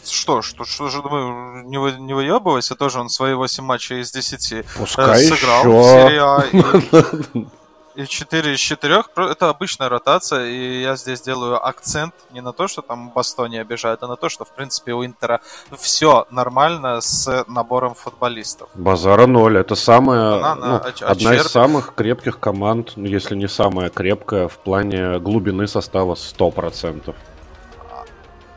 [SPEAKER 1] что, что, что же, думаю, не, вы, не выебывайся, тоже он свои 8 матчей из 10 э,
[SPEAKER 2] Пускай
[SPEAKER 1] сыграл
[SPEAKER 2] еще.
[SPEAKER 1] в серии А. И, и 4 из 4 это обычная ротация, и я здесь делаю акцент не на то, что там Бастони обижают, а на то, что, в принципе, у Интера все нормально с набором футболистов.
[SPEAKER 2] Базара ноль. Это самая, она, ну, а, одна из самых крепких команд, ну, если не самая крепкая, в плане глубины состава 100%.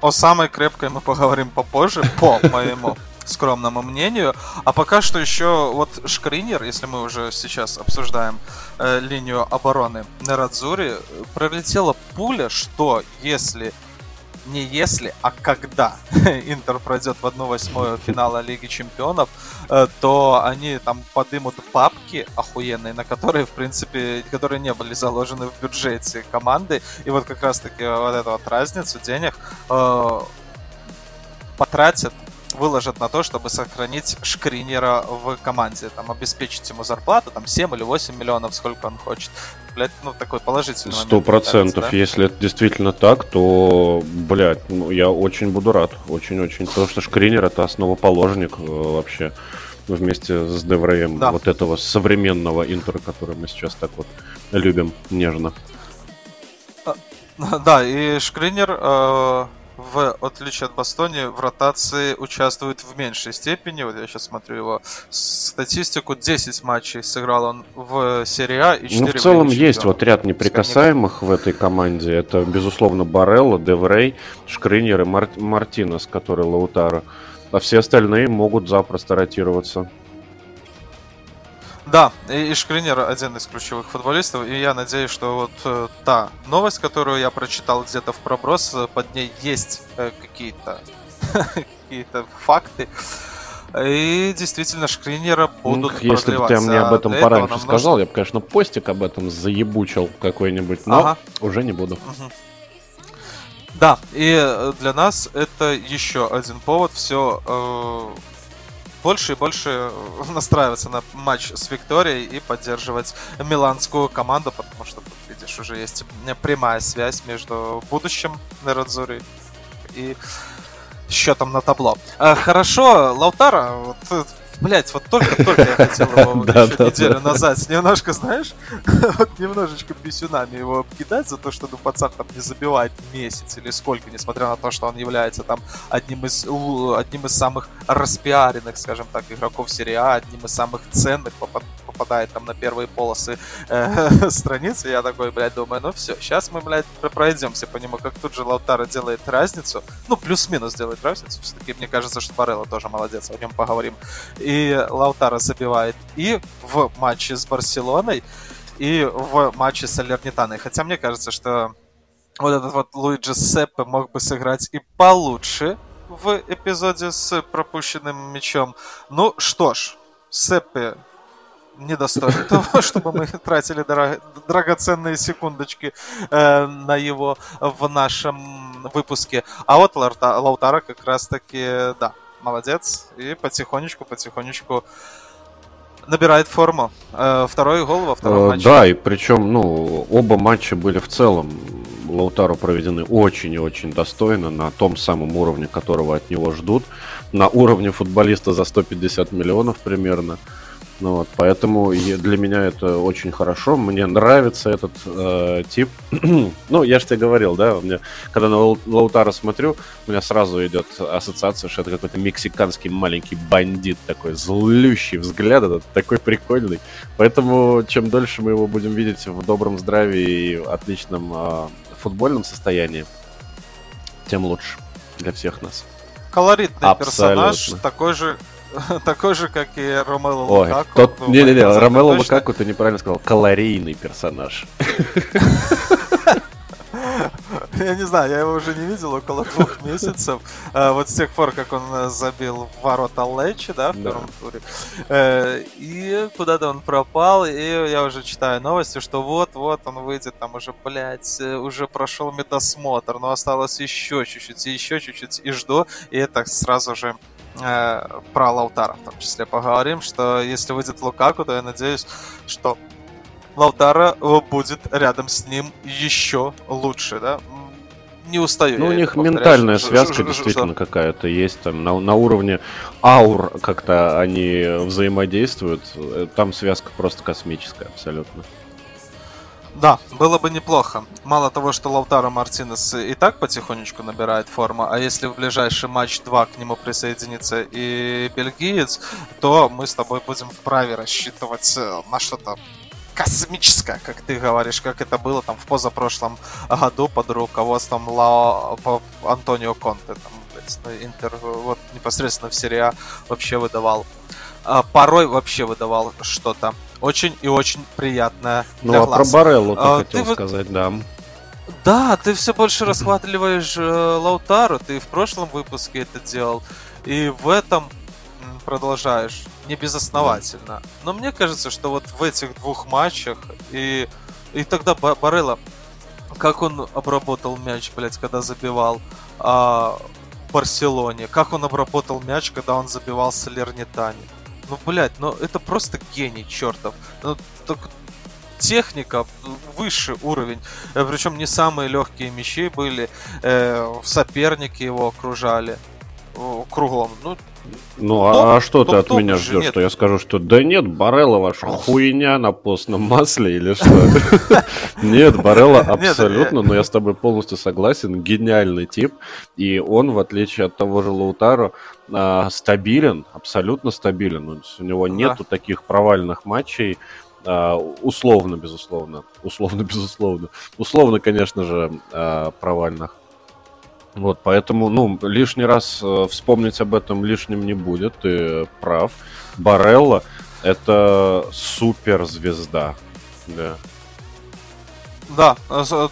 [SPEAKER 1] О самой крепкой мы поговорим попозже, по моему скромному мнению. А пока что еще вот Шкринер, если мы уже сейчас обсуждаем э, линию обороны Нерадзури, пролетела пуля, что если не если, а когда Интер пройдет в 1-8 финала Лиги Чемпионов, э, то они там подымут папки охуенные, на которые, в принципе, которые не были заложены в бюджете команды. И вот как раз-таки вот эту вот разницу денег э, потратят выложат на то, чтобы сохранить Шкринера в команде, там, обеспечить ему зарплату, там, 7 или 8 миллионов, сколько он хочет. Блять, ну, такой положительный
[SPEAKER 2] Сто процентов. Да? Если это действительно так, то, блядь, ну, я очень буду рад. Очень-очень. Потому что Шкринер это основоположник э, вообще вместе с Девреем да. вот этого современного интера, который мы сейчас так вот любим нежно.
[SPEAKER 1] А, да, и Шкринер э, в отличие от Бастони, в ротации участвует в меньшей степени. Вот я сейчас смотрю его статистику. 10 матчей сыграл он в серии А и 4
[SPEAKER 2] Ну, в целом есть вот ряд неприкасаемых в этой команде. Это, безусловно, Барелло, Деврей, Шкринер и Мар- Мартинес, который Лаутаро. А все остальные могут запросто ротироваться.
[SPEAKER 1] Да, и, Шкринер один из ключевых футболистов, и я надеюсь, что вот э, та новость, которую я прочитал где-то в проброс, э, под ней есть э, какие-то какие-то факты. И действительно, Шкринера будут
[SPEAKER 2] ну, Если бы ты мне об этом Для пораньше сказал, нужно... я бы, конечно, постик об этом заебучил какой-нибудь, но ага. уже не буду. Угу.
[SPEAKER 1] Да, и э, для нас это еще один повод все э, больше и больше настраиваться на матч с Викторией и поддерживать миланскую команду, потому что видишь, уже есть прямая связь между будущим Нерадзури и счетом на табло. А, хорошо, Лаутара, вот э, Блять, вот только-только я хотел его еще неделю назад немножко, знаешь, вот немножечко писюнами его обкидать за то, что ну пацан там не забивает месяц или сколько, несмотря на то, что он является там одним из одним из самых распиаренных, скажем так, игроков серии А, одним из самых ценных попадает там на первые полосы э, страницы, я такой, блядь, думаю, ну все, сейчас мы, блядь, пройдемся по нему, как тут же Лаутара делает разницу, ну, плюс-минус делает разницу, все-таки мне кажется, что Барелла тоже молодец, о нем поговорим, и Лаутара забивает и в матче с Барселоной, и в матче с Алернитаной, хотя мне кажется, что вот этот вот Луиджи Сеппе мог бы сыграть и получше, в эпизоде с пропущенным мячом. Ну что ж, Сеппи недостойный того, чтобы мы тратили драгоценные секундочки э, на его в нашем выпуске. А вот Лаутара как раз-таки, да, молодец. И потихонечку-потихонечку набирает форму. Э, второй гол во втором
[SPEAKER 2] э,
[SPEAKER 1] матче.
[SPEAKER 2] Да, и причем, ну, оба матча были в целом Лаутару проведены очень и очень достойно, на том самом уровне, которого от него ждут, на уровне футболиста за 150 миллионов примерно. Ну вот, поэтому для меня это очень хорошо. Мне нравится этот э, тип. ну, я же тебе говорил, да, мне, когда на Лаутара смотрю, у меня сразу идет ассоциация, что это какой-то мексиканский маленький бандит такой, злющий взгляд, этот такой прикольный. Поэтому чем дольше мы его будем видеть в добром здравии и отличном э, футбольном состоянии, тем лучше для всех нас.
[SPEAKER 1] Колоритный Абсолютно. персонаж, такой же такой же, как и Ромело Лукаку.
[SPEAKER 2] Тот... Не-не-не, Ромело Лукаку ты неправильно сказал. Калорийный персонаж.
[SPEAKER 1] Я не знаю, я его уже не видел около двух месяцев. А, вот с тех пор, как он э, забил в ворота Лечи, да, в первом туре. Э, и куда-то он пропал, и я уже читаю новости, что вот-вот он выйдет, там уже, блядь, э, уже прошел медосмотр, но осталось еще чуть-чуть, еще чуть-чуть, и жду, и это сразу же э, про Лаутара в том числе поговорим, что если выйдет Лукаку, то я надеюсь, что Лаутара будет рядом с ним еще лучше, да? Не устаю.
[SPEAKER 2] Ну, у них ментальная связка действительно какая-то есть. Там на, на уровне аур как-то они взаимодействуют. Э, там связка просто космическая абсолютно.
[SPEAKER 1] Да, было бы неплохо. Мало того, что Лаутаро Мартинес и так потихонечку набирает форму, а если в ближайший матч 2 к нему присоединится и бельгиец, то мы с тобой будем вправе рассчитывать э, на что-то космическое, как ты говоришь, как это было там в позапрошлом году под руководством Лао Антонио Конте. Там, Интер вот непосредственно в серии А вообще выдавал. А, порой вообще выдавал что-то очень и очень приятная
[SPEAKER 2] ну, для а глаз. про Бареллу ты а, хотел ты сказать, да.
[SPEAKER 1] Да, ты все больше расхватываешь э, Лаутару, ты в прошлом выпуске это делал, и в этом продолжаешь не безосновательно. Но мне кажется, что вот в этих двух матчах и и тогда Барелла, как он обработал мяч, блядь, когда забивал а, Барселоне, как он обработал мяч, когда он забивал Салернитани. Ну, блядь, ну это просто гений чертов. Ну, так, техника, высший уровень. Причем не самые легкие мячи были. Э, соперники его окружали кругом. Ну,
[SPEAKER 2] ну а топ, а что топ, ты от меня ждешь? Что я скажу, что да нет, Барелла ваша хуйня на постном масле или что? Нет, Барелла абсолютно, но я с тобой полностью согласен, гениальный тип. И он, в отличие от того же Лаутаро, а, стабилен, абсолютно стабилен. У него нету таких провальных матчей, а, условно, безусловно. Условно, безусловно. Условно, конечно же, провальных. Вот, поэтому, ну, лишний раз э, вспомнить об этом лишним не будет, ты прав. Барелла — это суперзвезда, да.
[SPEAKER 1] Да,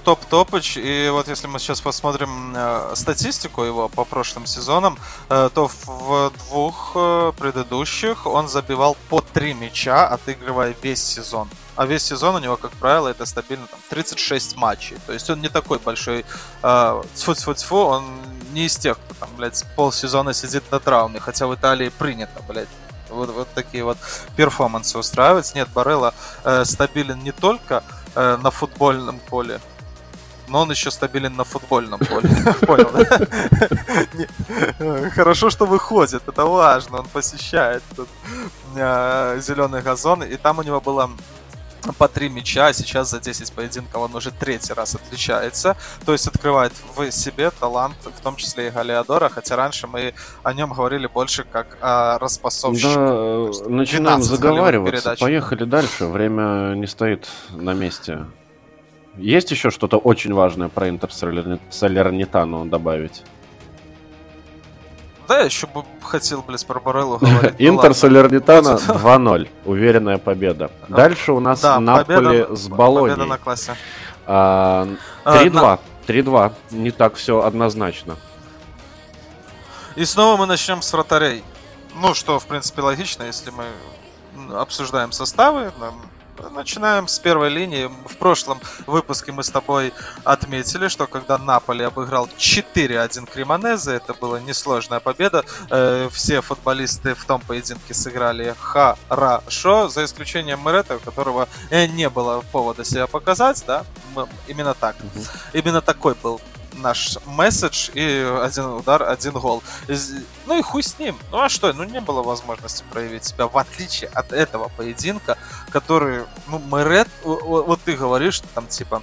[SPEAKER 1] топ топыч. И вот если мы сейчас посмотрим э, статистику его по прошлым сезонам, э, то в двух предыдущих он забивал по три мяча, отыгрывая весь сезон. А весь сезон у него, как правило, это стабильно там 36 матчей. То есть он не такой большой. Э, тьфу-тьфу-тьфу, он не из тех, кто там, блядь, полсезона сидит на травме. Хотя в Италии принято, блядь, вот, вот такие вот перформансы устраивать. Нет, Барелла э, стабилен не только э, на футбольном поле, но он еще стабилен на футбольном поле. Понял, Хорошо, что выходит, это важно. Он посещает э, зеленый газон, и там у него было по три мяча, а сейчас за 10 поединков он уже третий раз отличается. То есть открывает в себе талант, в том числе и Галиадора, хотя раньше мы о нем говорили больше как о распасовщике.
[SPEAKER 2] Да, начинаем заговариваться. Поехали дальше, время не стоит на месте. Есть еще что-то очень важное про Интер Салернитану добавить?
[SPEAKER 1] Да, еще бы хотел, блядь, про Бареллу говорить.
[SPEAKER 2] Ну Интер Салернитана 2-0. Уверенная победа. А, Дальше у нас Наполи с Болонией. Победа на классе. 3-2. 3-2. А, Не так все однозначно.
[SPEAKER 1] И снова мы начнем с вратарей. Ну, что, в принципе, логично, если мы обсуждаем составы. Начинаем с первой линии. В прошлом выпуске мы с тобой отметили, что когда Наполи обыграл 4-1 Кремонезе, это была несложная победа. Э, все футболисты в том поединке сыграли хорошо, за исключением Мерета, у которого э, не было повода себя показать, да, именно так. Именно такой был наш месседж и один удар, один гол. Ну и хуй с ним. Ну а что? Ну не было возможности проявить себя, в отличие от этого поединка, который, ну, Мэрет, вот ты говоришь, там типа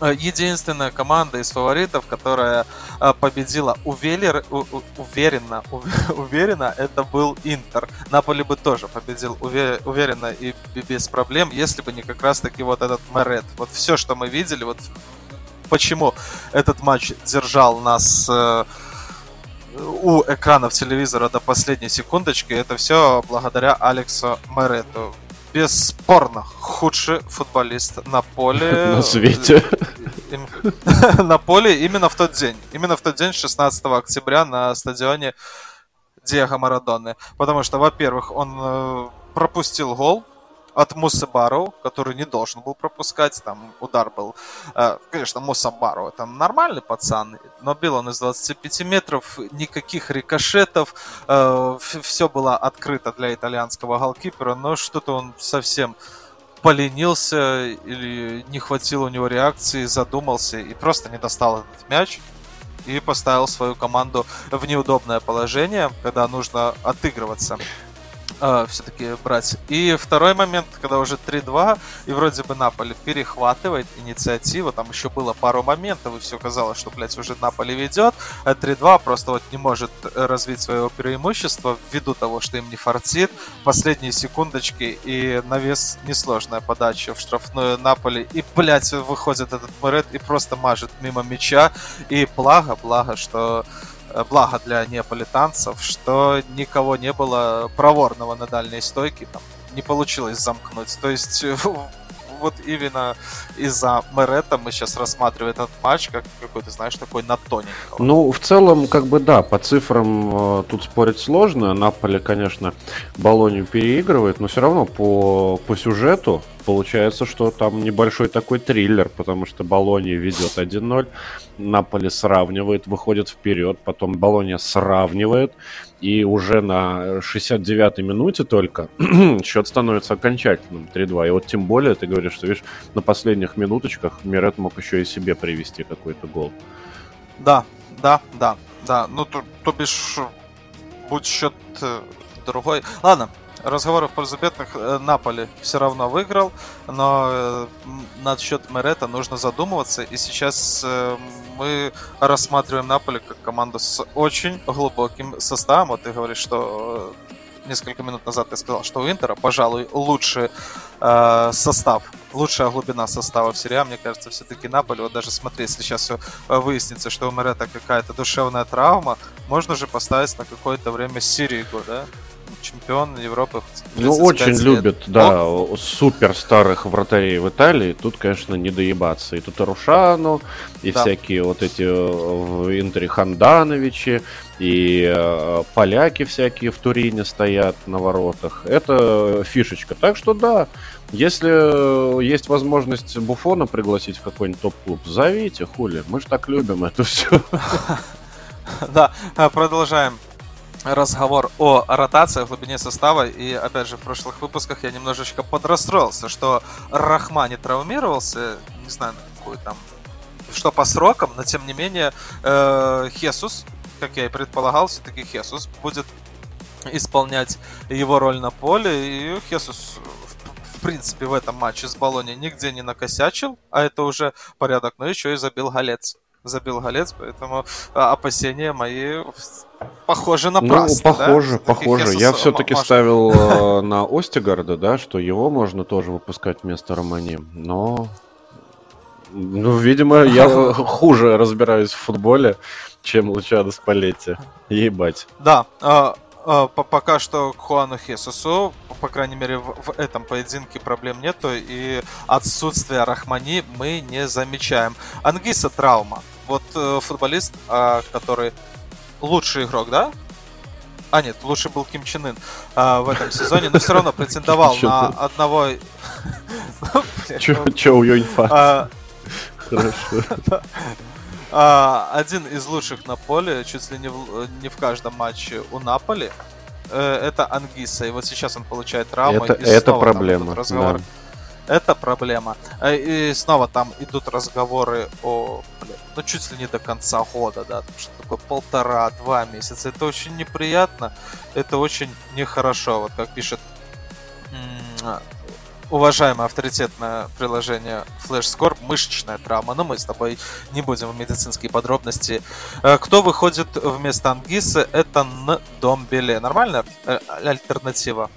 [SPEAKER 1] э, единственная команда из фаворитов, которая э, победила увелер, уверенно, уверенно, это был Интер. Наполи бы тоже победил уверенно и без проблем, если бы не как раз таки вот этот Мерет. Вот все, что мы видели, вот почему этот матч держал нас э, у экранов телевизора до последней секундочки, это все благодаря Алексу Мерету. Бесспорно, худший футболист на поле.
[SPEAKER 2] На свете.
[SPEAKER 1] На поле именно в тот день. Именно в тот день, 16 октября, на стадионе Диего Марадоны. Потому что, во-первых, он э, пропустил гол, от Мусы Бару, который не должен был пропускать. Там удар был, э, конечно, Муса Бару. Это нормальный пацан, но бил он из 25 метров, никаких рикошетов. Э, все было открыто для итальянского голкипера, но что-то он совсем поленился или не хватило у него реакции, задумался и просто не достал этот мяч и поставил свою команду в неудобное положение, когда нужно отыгрываться э, все-таки брать. И второй момент, когда уже 3-2, и вроде бы Наполи перехватывает инициативу, там еще было пару моментов, и все казалось, что, блядь, уже Наполи ведет, а 3-2 просто вот не может развить своего преимущества ввиду того, что им не фартит. Последние секундочки, и навес несложная подача в штрафную Наполи, и, блядь, выходит этот Мурет и просто мажет мимо мяча, и благо, благо, что Э, благо для неаполитанцев, что никого не было проворного на дальней стойке, там, не получилось замкнуть. То есть вот именно из-за Мерета мы сейчас рассматриваем этот матч как какой-то, знаешь, такой на.
[SPEAKER 2] Ну, в целом, как бы да, по цифрам э, тут спорить сложно. Наполе, конечно, Болонию переигрывает, но все равно по, по сюжету получается, что там небольшой такой триллер, потому что Болония ведет 1-0, Наполе сравнивает, выходит вперед, потом Болония сравнивает, и уже на 69-й минуте только счет становится окончательным 3-2. И вот тем более, ты говоришь, что, видишь, на последних минуточках Мирет мог еще и себе привести какой-то гол.
[SPEAKER 1] Да, да, да, да. Ну, то, то бишь, будь счет э, другой. Ладно, разговоры в пользу бедных. Э, Наполи все равно выиграл, но э, над счет Мерета нужно задумываться. И сейчас э, мы рассматриваем Наполи как команду с очень глубоким составом. Вот ты говоришь, что несколько минут назад ты сказал, что у Интера, пожалуй, лучший э, состав, лучшая глубина состава в серии Мне кажется, все-таки Наполи, вот даже смотри, если сейчас выяснится, что у Мерета какая-то душевная травма, можно же поставить на какое-то время Сиригу, да? Чемпион Европы.
[SPEAKER 2] Ну, очень лет. любят, да, Но... супер старых вратарей в Италии. Тут, конечно, не доебаться. И тут и Рушану, и да. всякие вот эти в Интере Хандановичи, и э, поляки всякие в Турине стоят на воротах. Это фишечка. Так что да, если есть возможность Буфона пригласить в какой-нибудь топ-клуб, зовите, хули. Мы же так любим это все.
[SPEAKER 1] Да, продолжаем разговор о ротации, о глубине состава. И, опять же, в прошлых выпусках я немножечко подрастроился, что Рахма не травмировался, не знаю, на какую там, что по срокам, но тем не менее э, Хесус, как я и предполагал, все-таки Хесус будет исполнять его роль на поле. И Хесус в принципе, в этом матче с Болони нигде не накосячил, а это уже порядок, но еще и забил голец забил голец, поэтому а, опасения мои похожи на Ну,
[SPEAKER 2] похоже, да? похоже. Я все-таки ставил э, на Остигарда, да, что его можно тоже выпускать вместо Романи, но... Ну, видимо, я хуже разбираюсь в футболе, чем Лучадо Спалетти. Ебать.
[SPEAKER 1] Да, а, а, пока что к Хуану Хесусу, по крайней мере, в, в этом поединке проблем нету, и отсутствие Рахмани мы не замечаем. Ангиса травма. Вот э, футболист, э, который лучший игрок, да? А, нет, лучше был Ким Чен Ын а, в этом сезоне, но все равно претендовал на одного...
[SPEAKER 2] Че у Юньфа? А, Хорошо.
[SPEAKER 1] А, один из лучших на поле, чуть ли не в, не в каждом матче у Наполи, э, это Ангиса. И вот сейчас он получает травму.
[SPEAKER 2] Это, это проблема.
[SPEAKER 1] Да. Это проблема. Э, и снова там идут разговоры о, блин, ну чуть ли не до конца года, да, что такое полтора-два месяца. Это очень неприятно, это очень нехорошо. Вот как пишет уважаемое авторитетное приложение FlashScore, мышечная травма, но мы с тобой не будем в медицинские подробности. Э, кто выходит вместо Ангисы, это Ndомбеле. Нормальная э, альтернатива?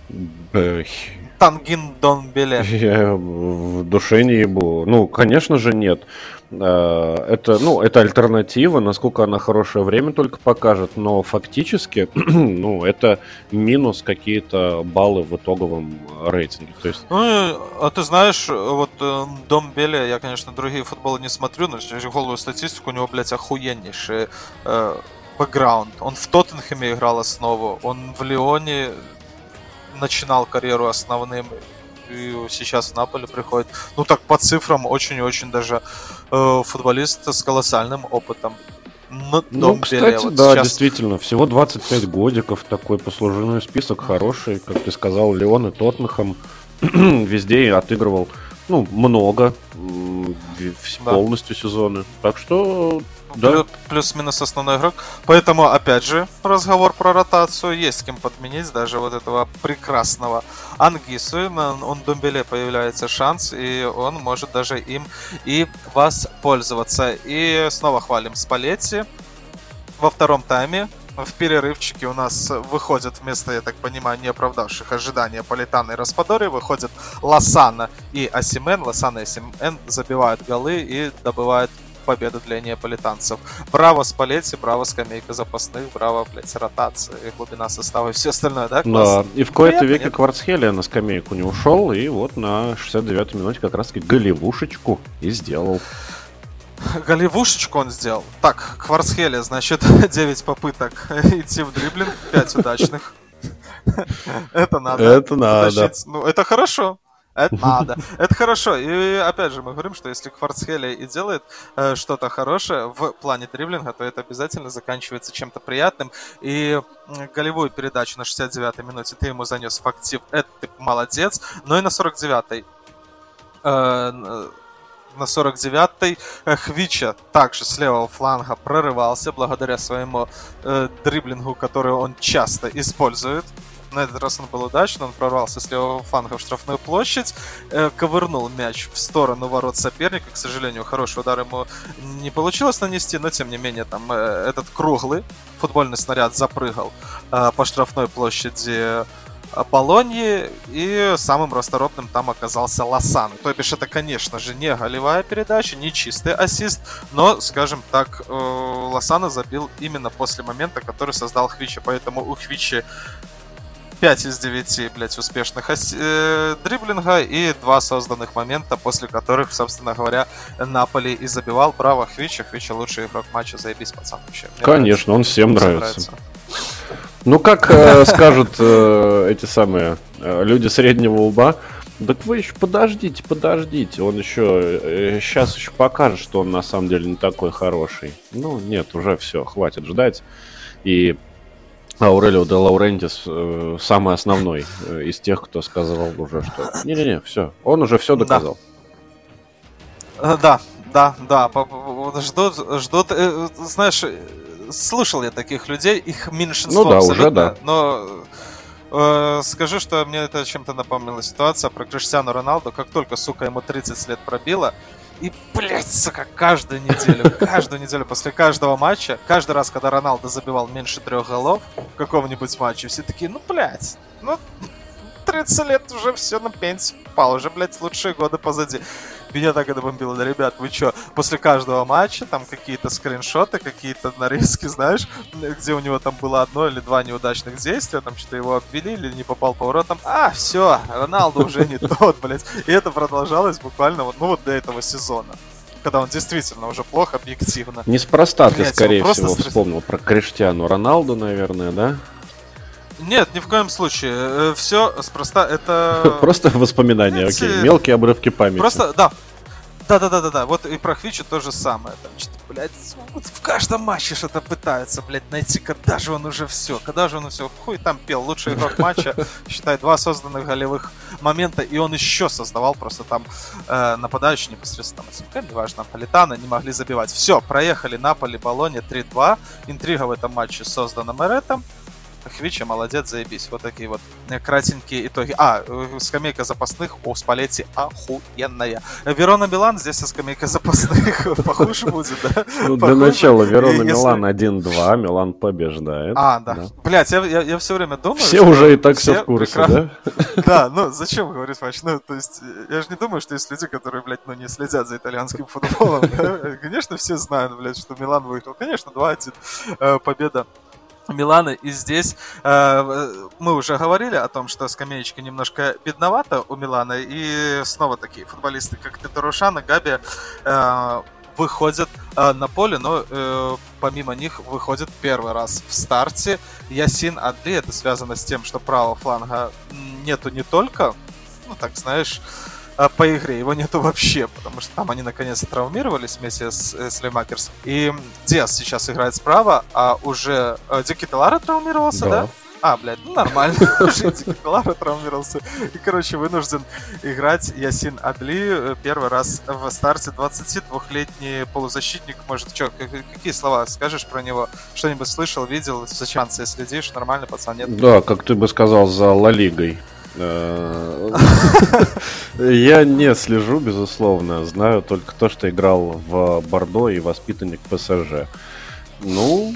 [SPEAKER 1] Тангин Донбеле.
[SPEAKER 2] Я в душе не ебу. Ну, конечно же, нет. Э, это, ну, это альтернатива, насколько она хорошее время только покажет, но фактически, ну, это минус какие-то баллы в итоговом рейтинге. То есть...
[SPEAKER 1] Ну, а ты знаешь, вот э, Дом Беля, я, конечно, другие футболы не смотрю, но голую статистику, у него, блядь, охуеннейший э, бэкграунд. Он в Тоттенхэме играл основу, он в Лионе начинал карьеру основным и сейчас в Наполе приходит. Ну так по цифрам очень и очень даже э, футболист с колоссальным опытом.
[SPEAKER 2] На ну, кстати, вот да, сейчас... действительно, всего 25 годиков, такой послужной список хороший, как ты сказал, Леон и Тоттенхэм везде отыгрывал, ну, много, да. полностью сезоны. Так что
[SPEAKER 1] да. плюс-минус основной игрок. Поэтому, опять же, разговор про ротацию. Есть с кем подменить даже вот этого прекрасного Ангису. Он Думбеле появляется шанс, и он может даже им и воспользоваться. И снова хвалим Спалетти. Во втором тайме в перерывчике у нас выходят вместо, я так понимаю, не оправдавших ожидания Политана и Распадори, выходят Лосана и Асимен. Лосана и Асимен забивают голы и добывают победа для неаполитанцев. Браво Спалетти, браво скамейка запасных, браво, блядь, ротация, глубина состава и все остальное, да?
[SPEAKER 2] Класс? Да, и в кои-то веке Кварцхелия на скамейку не ушел, и вот на 69-й минуте как раз-таки голевушечку и сделал.
[SPEAKER 1] Голевушечку он сделал. Так, Кварцхелия, значит, 9 попыток идти в дриблинг, 5 удачных. Это надо.
[SPEAKER 2] Это надо.
[SPEAKER 1] Ну, это хорошо. Это надо. Это хорошо. И опять же, мы говорим, что если Кварцхелия и делает э, что-то хорошее в плане дриблинга, то это обязательно заканчивается чем-то приятным. И голевую передачу на 69-й минуте ты ему занес в актив. Это ты молодец. Но и на 49-й э, на 49-й э, Хвича также с левого фланга прорывался благодаря своему э, дриблингу, который он часто использует. На этот раз он был удачно, он прорвался с левого фланга в штрафную площадь, э, ковырнул мяч в сторону ворот соперника. К сожалению, хороший удар ему не получилось нанести, но тем не менее там э, этот круглый футбольный снаряд запрыгал э, по штрафной площади Болоньи, и самым расторопным там оказался Лосан. То бишь это, конечно же, не голевая передача, не чистый ассист, но, скажем так, э, Лосана забил именно после момента, который создал Хвичи, поэтому у Хвичи 5 из 9, блядь, успешных э, дриблинга и два созданных момента, после которых, собственно говоря, Наполи и забивал. Браво, Хвича. Хвича лучший игрок матча, заебись, пацан, вообще.
[SPEAKER 2] Мне Конечно, нравится. он всем нравится. нравится. Ну, как э, скажут э, эти самые э, люди среднего уба, так вы еще подождите, подождите. Он еще э, сейчас еще покажет, что он на самом деле не такой хороший. Ну, нет, уже все, хватит ждать. И Аурелио де Лаурентис э, самый основной э, из тех, кто сказал уже, что не-не-не, все, он уже все доказал.
[SPEAKER 1] Да, да, да, да. ждут, ждут, э, знаешь, слышал я таких людей, их меньшинство
[SPEAKER 2] ну, да, уже, да.
[SPEAKER 1] но э, скажу, что мне это чем-то напомнила ситуация про Криштиану Роналду, как только, сука, ему 30 лет пробило, и, блядь, сука, каждую неделю, каждую неделю после каждого матча, каждый раз, когда Роналдо забивал меньше трех голов в каком-нибудь матче, все такие, ну, блядь, ну, 30 лет уже все на пенсию попал, уже, блядь, лучшие годы позади. Меня так это бомбило, да, ребят, вы что, после каждого матча там какие-то скриншоты, какие-то нарезки, знаешь, где у него там было одно или два неудачных действия, там что-то его обвели или не попал по воротам. А, все, Роналду уже не тот, блядь. И это продолжалось буквально вот, ну вот до этого сезона. когда он действительно уже плохо объективно.
[SPEAKER 2] Неспроста ты, скорее всего, стресс... вспомнил про Криштиану Роналду, наверное, да?
[SPEAKER 1] Нет, ни в коем случае. Э, Все спроста это...
[SPEAKER 2] Просто воспоминания, окей. Мелкие обрывки памяти.
[SPEAKER 1] Просто, да, да-да-да-да-да, вот и про Хвича то же самое. Там что-то, блядь, вот в каждом матче что-то пытаются, блядь, найти, когда же он уже все, когда же он все, хуй там пел, лучший игрок матча, считай, два созданных голевых момента, и он еще создавал просто там э, нападающие непосредственно там, неважно, Политана, не могли забивать. Все, проехали Наполи, Болоне 3-2, интрига в этом матче создана Меретом, Хвича, молодец, заебись. Вот такие вот э, кратенькие итоги. А, э, скамейка запасных у Спалетти охуенная. Верона Милан здесь со скамейкой запасных похуже будет, да?
[SPEAKER 2] Ну, для начала Верона Милан 1-2, Милан побеждает.
[SPEAKER 1] А, да. Блять, я, все время думаю...
[SPEAKER 2] Все уже и так все в курсе, да?
[SPEAKER 1] Да, ну зачем говорить, Мач? Ну, то есть, я же не думаю, что есть люди, которые, блядь, ну не следят за итальянским футболом. Конечно, все знают, блядь, что Милан выиграл. Конечно, 2-1 э, победа Милана. И здесь э, мы уже говорили о том, что скамеечка немножко бедновата у Милана. И снова такие футболисты, как Теторушан и Габи, э, выходят э, на поле, но э, помимо них выходит первый раз в старте Ясин Адли. Это связано с тем, что правого фланга нету не только, ну так знаешь, а, по игре. Его нету вообще, потому что там они наконец-то травмировались вместе с, э, с Лемакерс. И Диас сейчас играет справа, а уже э, Дики Телара травмировался, да? да? А, блядь, ну нормально. Дики Телара травмировался. И, короче, вынужден играть Ясин Адли э, первый раз в старте. 22-летний полузащитник. Может, что, какие слова скажешь про него? Что-нибудь слышал, видел? За Чанцией следишь? Нормально, пацан, нет?
[SPEAKER 2] Да, как ты бы сказал, за Ла Лигой. Э, я не слежу, безусловно. Знаю только то, что играл в Бордо и воспитанник ПСЖ. Ну,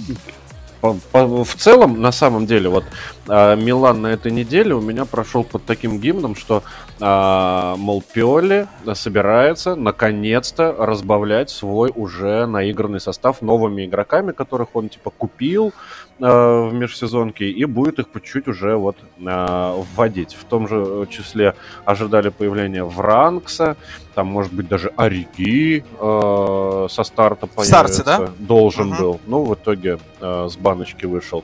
[SPEAKER 2] в целом, на самом деле, вот а, Милан на этой неделе у меня прошел под таким гимном, что, а, мол, Пиоли собирается наконец-то разбавлять свой уже наигранный состав новыми игроками, которых он типа купил, в межсезонке и будет их по чуть уже вот э, вводить. В том же числе ожидали появления Вранкса, там может быть даже Ориги э, со старта появится.
[SPEAKER 1] Старте, да?
[SPEAKER 2] Должен угу. был. Ну, в итоге э, с баночки вышел.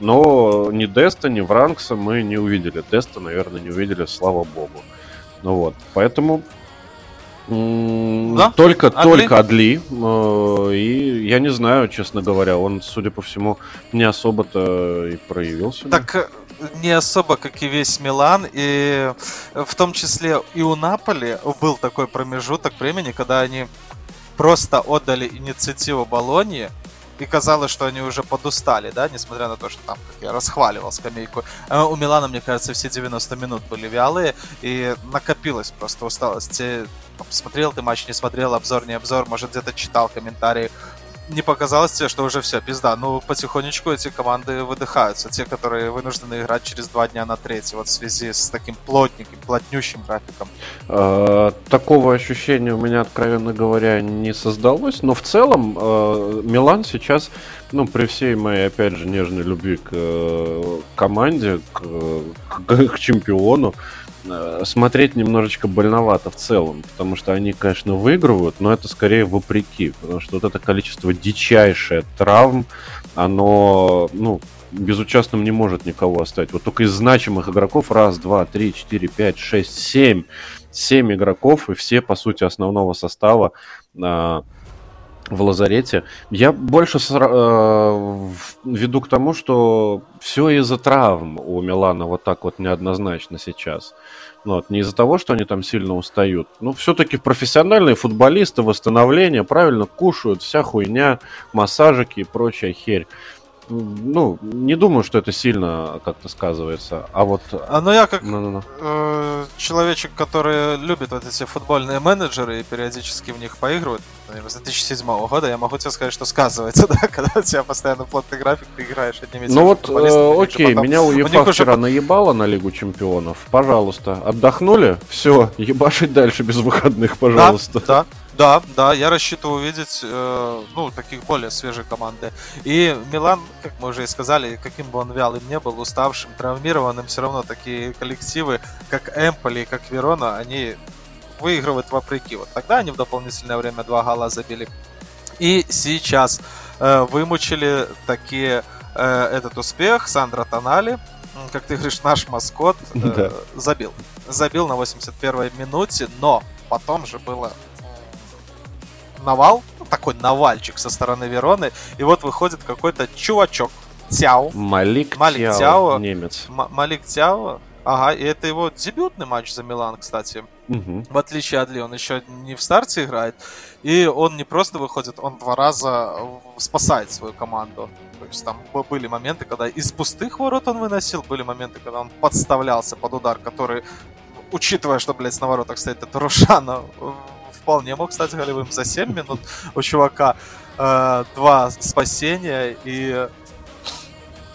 [SPEAKER 2] Но ни Деста, ни Вранкса мы не увидели. Деста, наверное, не увидели, слава богу. Ну вот, поэтому да? Только, Адли? только Адли. Э, и я не знаю, честно говоря, он, судя по всему, не особо-то и проявился.
[SPEAKER 1] Так э, не особо, как и весь Милан, и в том числе и у Наполи был такой промежуток времени, когда они просто отдали инициативу Болонии, и казалось, что они уже подустали, да, несмотря на то, что там, как я расхваливал скамейку. А у Милана, мне кажется, все 90 минут были вялые, и накопилась просто усталость. Смотрел ты матч, не смотрел, обзор, не обзор, может, где-то читал комментарии не показалось тебе, что уже все, пизда. Ну, потихонечку эти команды выдыхаются. Те, которые вынуждены играть через два дня на третий, вот в связи с таким плотненьким, плотнющим графиком.
[SPEAKER 2] Э, такого ощущения у меня, откровенно говоря, не создалось. Но в целом э, Милан сейчас, ну, при всей моей, опять же, нежной любви к э, команде, к, чемпиону, смотреть немножечко больновато в целом, потому что они, конечно, выигрывают, но это скорее вопреки, потому что вот это количество дичайшее травм, оно, ну, безучастным не может никого оставить. Вот только из значимых игроков раз, два, три, четыре, пять, шесть, семь, семь игроков, и все, по сути, основного состава а, в лазарете. Я больше э, веду к тому, что все из-за травм у Милана вот так вот неоднозначно сейчас. Ну, вот, не из-за того, что они там сильно устают. Ну, все-таки профессиональные футболисты, восстановление, правильно кушают, вся хуйня, массажики и прочая херь ну, не думаю, что это сильно как-то сказывается. А вот...
[SPEAKER 1] А ну я как ну, ну, ну. Э, человечек, который любит вот эти футбольные менеджеры и периодически в них поигрывает, наверное, с 2007 года, я могу тебе сказать, что сказывается, да, когда у тебя постоянно плотный график, ты играешь одними
[SPEAKER 2] Ну вот, э, окей, потом... меня УЕФА уже... вчера наебало на Лигу Чемпионов. Пожалуйста, отдохнули? Все, ебашить дальше без выходных, пожалуйста.
[SPEAKER 1] Да, да. Да, да, я рассчитываю увидеть, э, ну, таких более свежие команды. И Милан, как мы уже и сказали, каким бы он вялым не был, уставшим, травмированным, все равно такие коллективы, как Эмполи, как Верона, они выигрывают вопреки. Вот тогда они в дополнительное время два гола забили. И сейчас э, вымучили такие э, этот успех Сандра Тонали, как ты говоришь, наш маскот э, да. забил. Забил на 81-й минуте, но потом же было навал, ну, такой навальчик со стороны Вероны, и вот выходит какой-то чувачок, Тяо.
[SPEAKER 2] Малик, Малик Тяо, Тяо немец.
[SPEAKER 1] М- Малик Тяо, ага, и это его дебютный матч за Милан, кстати. Угу. В отличие от Ли, он еще не в старте играет. И он не просто выходит, он два раза спасает свою команду. То есть там были моменты, когда из пустых ворот он выносил, были моменты, когда он подставлялся под удар, который, учитывая, что, блядь, на воротах стоит это Рушана, вполне мог стать голевым за 7 минут. У чувака э, два спасения и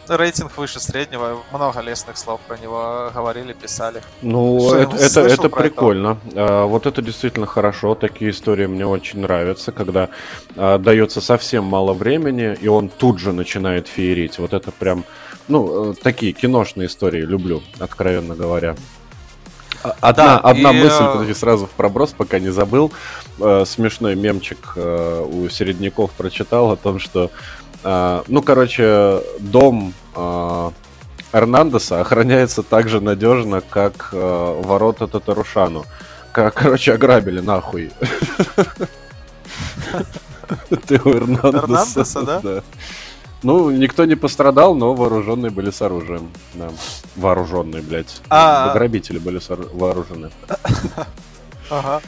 [SPEAKER 1] рейтинг выше среднего, много лестных слов про него говорили, писали.
[SPEAKER 2] Ну, Что, это, это, это прикольно. Это? Вот это действительно хорошо. Такие истории мне очень нравятся, когда а, дается совсем мало времени, и он тут же начинает феерить. Вот это прям, ну, э, такие киношные истории люблю, откровенно говоря. Одна, да, одна и... мысль, подожди, сразу в проброс, пока не забыл. Э, смешной мемчик э, у середняков прочитал о том, что а, ну, короче, дом а, Эрнандеса охраняется так же надежно, как а, ворота Татарушану. Короче, ограбили нахуй. Ты у Эрнандеса, да? Ну, никто не пострадал, но вооруженные были с оружием. Да. Вооруженные, блядь. А... Грабители были вооружены. Ага.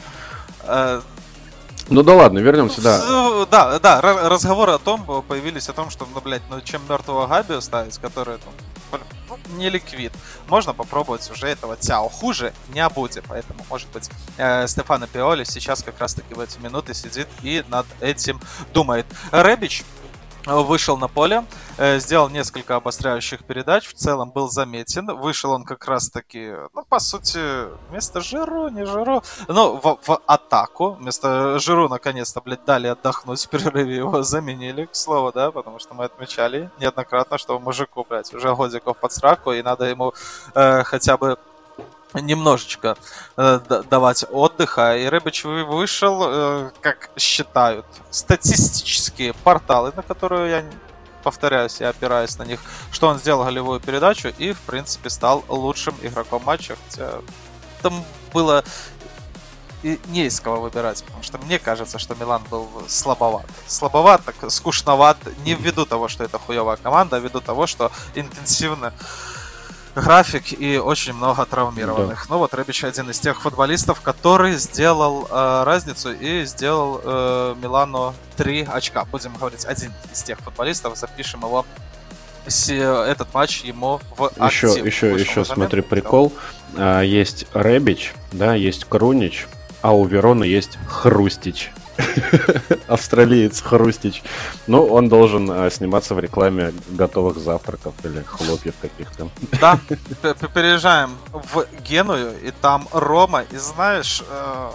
[SPEAKER 2] Э, ну да ладно, вернемся, да.
[SPEAKER 1] Да, да, разговоры о том появились о том, что, ну, блядь, ну чем мертвого Габи ставить, который там ну, не ликвид. Можно попробовать уже этого Тяо. Хуже не будет, поэтому, может быть, э, Стефано Пиоли сейчас как раз-таки в эти минуты сидит и над этим думает. Рэбич вышел на поле, э, сделал несколько обостряющих передач, в целом был заметен. Вышел он как раз-таки, ну, по сути, вместо Жиру, не Жиру, ну, в, в атаку. Вместо Жиру, наконец-то, блядь, дали отдохнуть в перерыве, его заменили, к слову, да, потому что мы отмечали неоднократно, что мужику, блядь, уже годиков под сраку, и надо ему э, хотя бы немножечко э, давать отдыха. И Рыбич вышел, э, как считают, статистические порталы, на которые я повторяюсь, я опираюсь на них, что он сделал голевую передачу и, в принципе, стал лучшим игроком матча. Хотя там было и не из кого выбирать, потому что мне кажется, что Милан был слабоват. Слабоват, так скучноват, не ввиду того, что это хуевая команда, а ввиду того, что интенсивно график и очень много травмированных. Да. Ну вот Ребич один из тех футболистов, который сделал э, разницу и сделал э, Милану 3 очка. Будем говорить, один из тех футболистов, запишем его этот матч ему в
[SPEAKER 2] актив. Еще, еще, еще смотри, прикол. А, есть Ребич, да, есть Крунич, а у Верона есть Хрустич. австралиец Хрустич. Ну, он должен а, сниматься в рекламе готовых завтраков или хлопьев каких-то.
[SPEAKER 1] Да, переезжаем в Геную, и там Рома, и знаешь, э,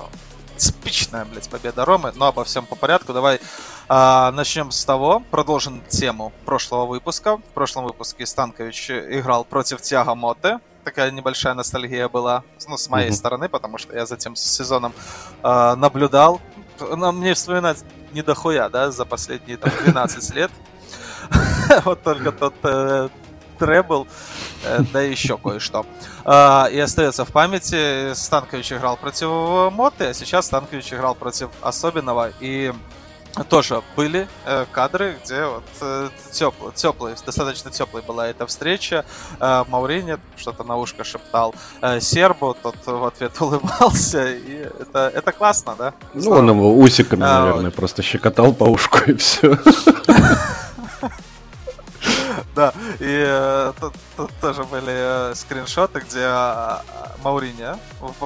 [SPEAKER 1] типичная, блядь, победа Ромы, но обо всем по порядку. Давай а, начнем с того, продолжим тему прошлого выпуска. В прошлом выпуске Станкович играл против Тиаго Моте. Такая небольшая ностальгия была, ну, с моей mm-hmm. стороны, потому что я за тем сезоном э, наблюдал, нам мне вспоминать не дохуя, да, за последние там, 12 лет. Вот только тот э, требл, э, да еще кое-что. А, и остается в памяти. Станкович играл против Моты, а сейчас Станкович играл против Особенного. И тоже были э, кадры, где вот э, теплый, теплый, достаточно теплой была эта встреча. Э, Маурини что-то на ушко шептал. Э, Сербу тот в ответ улыбался. И это, это классно, да?
[SPEAKER 2] Ну, он его усиками, а, наверное, вот. просто щекотал по ушку и все.
[SPEAKER 1] Да, и э, тут, тоже были э, скриншоты, где э, Мауриньо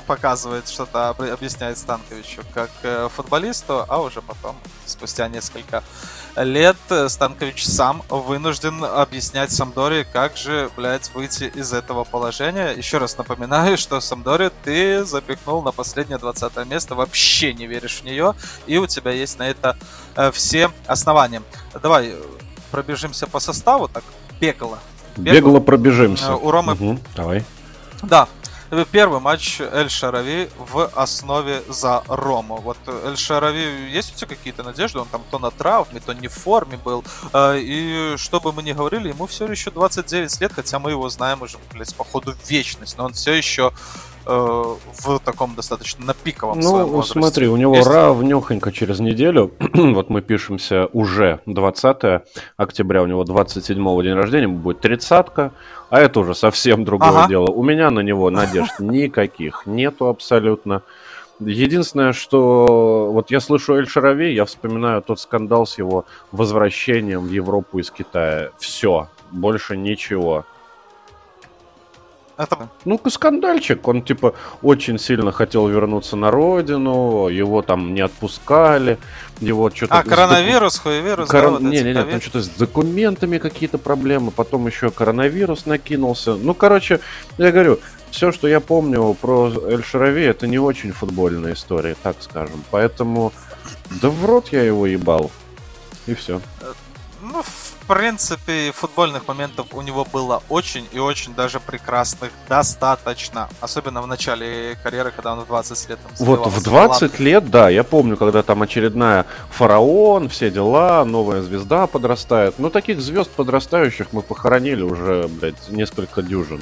[SPEAKER 1] показывает что-то, объясняет Станковичу как э, футболисту, а уже потом, спустя несколько лет, э, Станкович сам вынужден объяснять Самдоре, как же, блядь, выйти из этого положения. Еще раз напоминаю, что Самдоре ты запихнул на последнее 20 место, вообще не веришь в нее, и у тебя есть на это э, все основания. Давай пробежимся по составу, так, Бегало.
[SPEAKER 2] Бегало пробежимся. Э, у Ромы... Угу, давай.
[SPEAKER 1] Да. первый матч Эль Шарави в основе за Рому. Вот Эль Шарави, есть у тебя какие-то надежды? Он там то на травме, то не в форме был. Э, и что бы мы ни говорили, ему все еще 29 лет, хотя мы его знаем уже, блядь, по ходу вечность, но он все еще э, в таком достаточно на пиковом
[SPEAKER 2] ну, своем возрасте. смотри, у него Есть... равнёхонько через неделю, вот мы пишемся уже 20 октября, у него 27 день рождения, будет тридцатка, а это уже совсем другое ага. дело. У меня на него надежд никаких нету абсолютно. Единственное, что вот я слышу Эль Шарави, я вспоминаю тот скандал с его возвращением в Европу из Китая. Все, больше ничего. Это... Ну, скандальчик. Он, типа, очень сильно хотел вернуться на родину, его там не отпускали, его что-то...
[SPEAKER 1] А, коронавирус, док... хуевирус,
[SPEAKER 2] Кор... да, вот Не, не, не, там что-то с документами какие-то проблемы, потом еще коронавирус накинулся. Ну, короче, я говорю, все, что я помню про Эль Шарави, это не очень футбольная история, так скажем. Поэтому, да в рот я его ебал. И все.
[SPEAKER 1] Ну, в принципе, футбольных моментов у него было очень и очень даже прекрасных достаточно. Особенно в начале карьеры, когда он в 20 лет
[SPEAKER 2] там Вот в 20 лет, да, я помню, когда там очередная фараон, все дела, новая звезда подрастает. Но таких звезд подрастающих мы похоронили уже, блядь, несколько дюжин.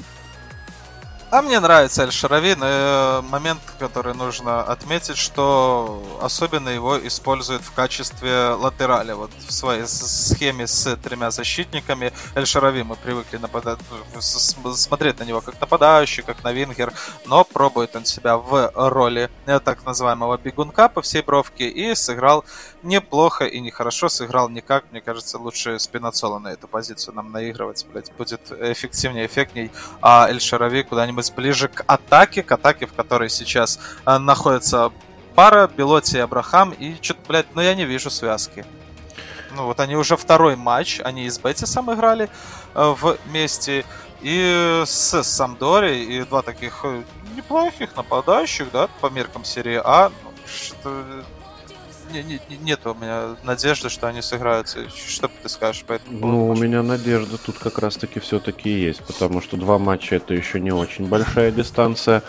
[SPEAKER 1] А мне нравится Эль Шарави, но э, момент, который нужно отметить, что особенно его используют в качестве латерали. Вот в своей схеме с тремя защитниками Эль Шарави мы привыкли нападать, смотреть на него как нападающий, как на вингер, но пробует он себя в роли э, так называемого бегунка по всей бровке и сыграл неплохо и нехорошо, сыграл никак. Мне кажется, лучше Спинацола на эту позицию нам наигрывать, блядь, будет эффективнее, эффектней, а Эль куда-нибудь ближе к атаке, к атаке, в которой сейчас э, находится пара Белоти и Абрахам, и что-то, блядь, ну я не вижу связки. Ну вот они уже второй матч, они и с Бетисом играли э, вместе, и с Самдори, и два таких э, неплохих нападающих, да, по меркам серии А. Ну, что не, не, нет у меня надежды, что они сыграются. Что ты скажешь по этому
[SPEAKER 2] Ну, у меня надежда тут как раз-таки все-таки есть, потому что два матча это еще не очень большая дистанция.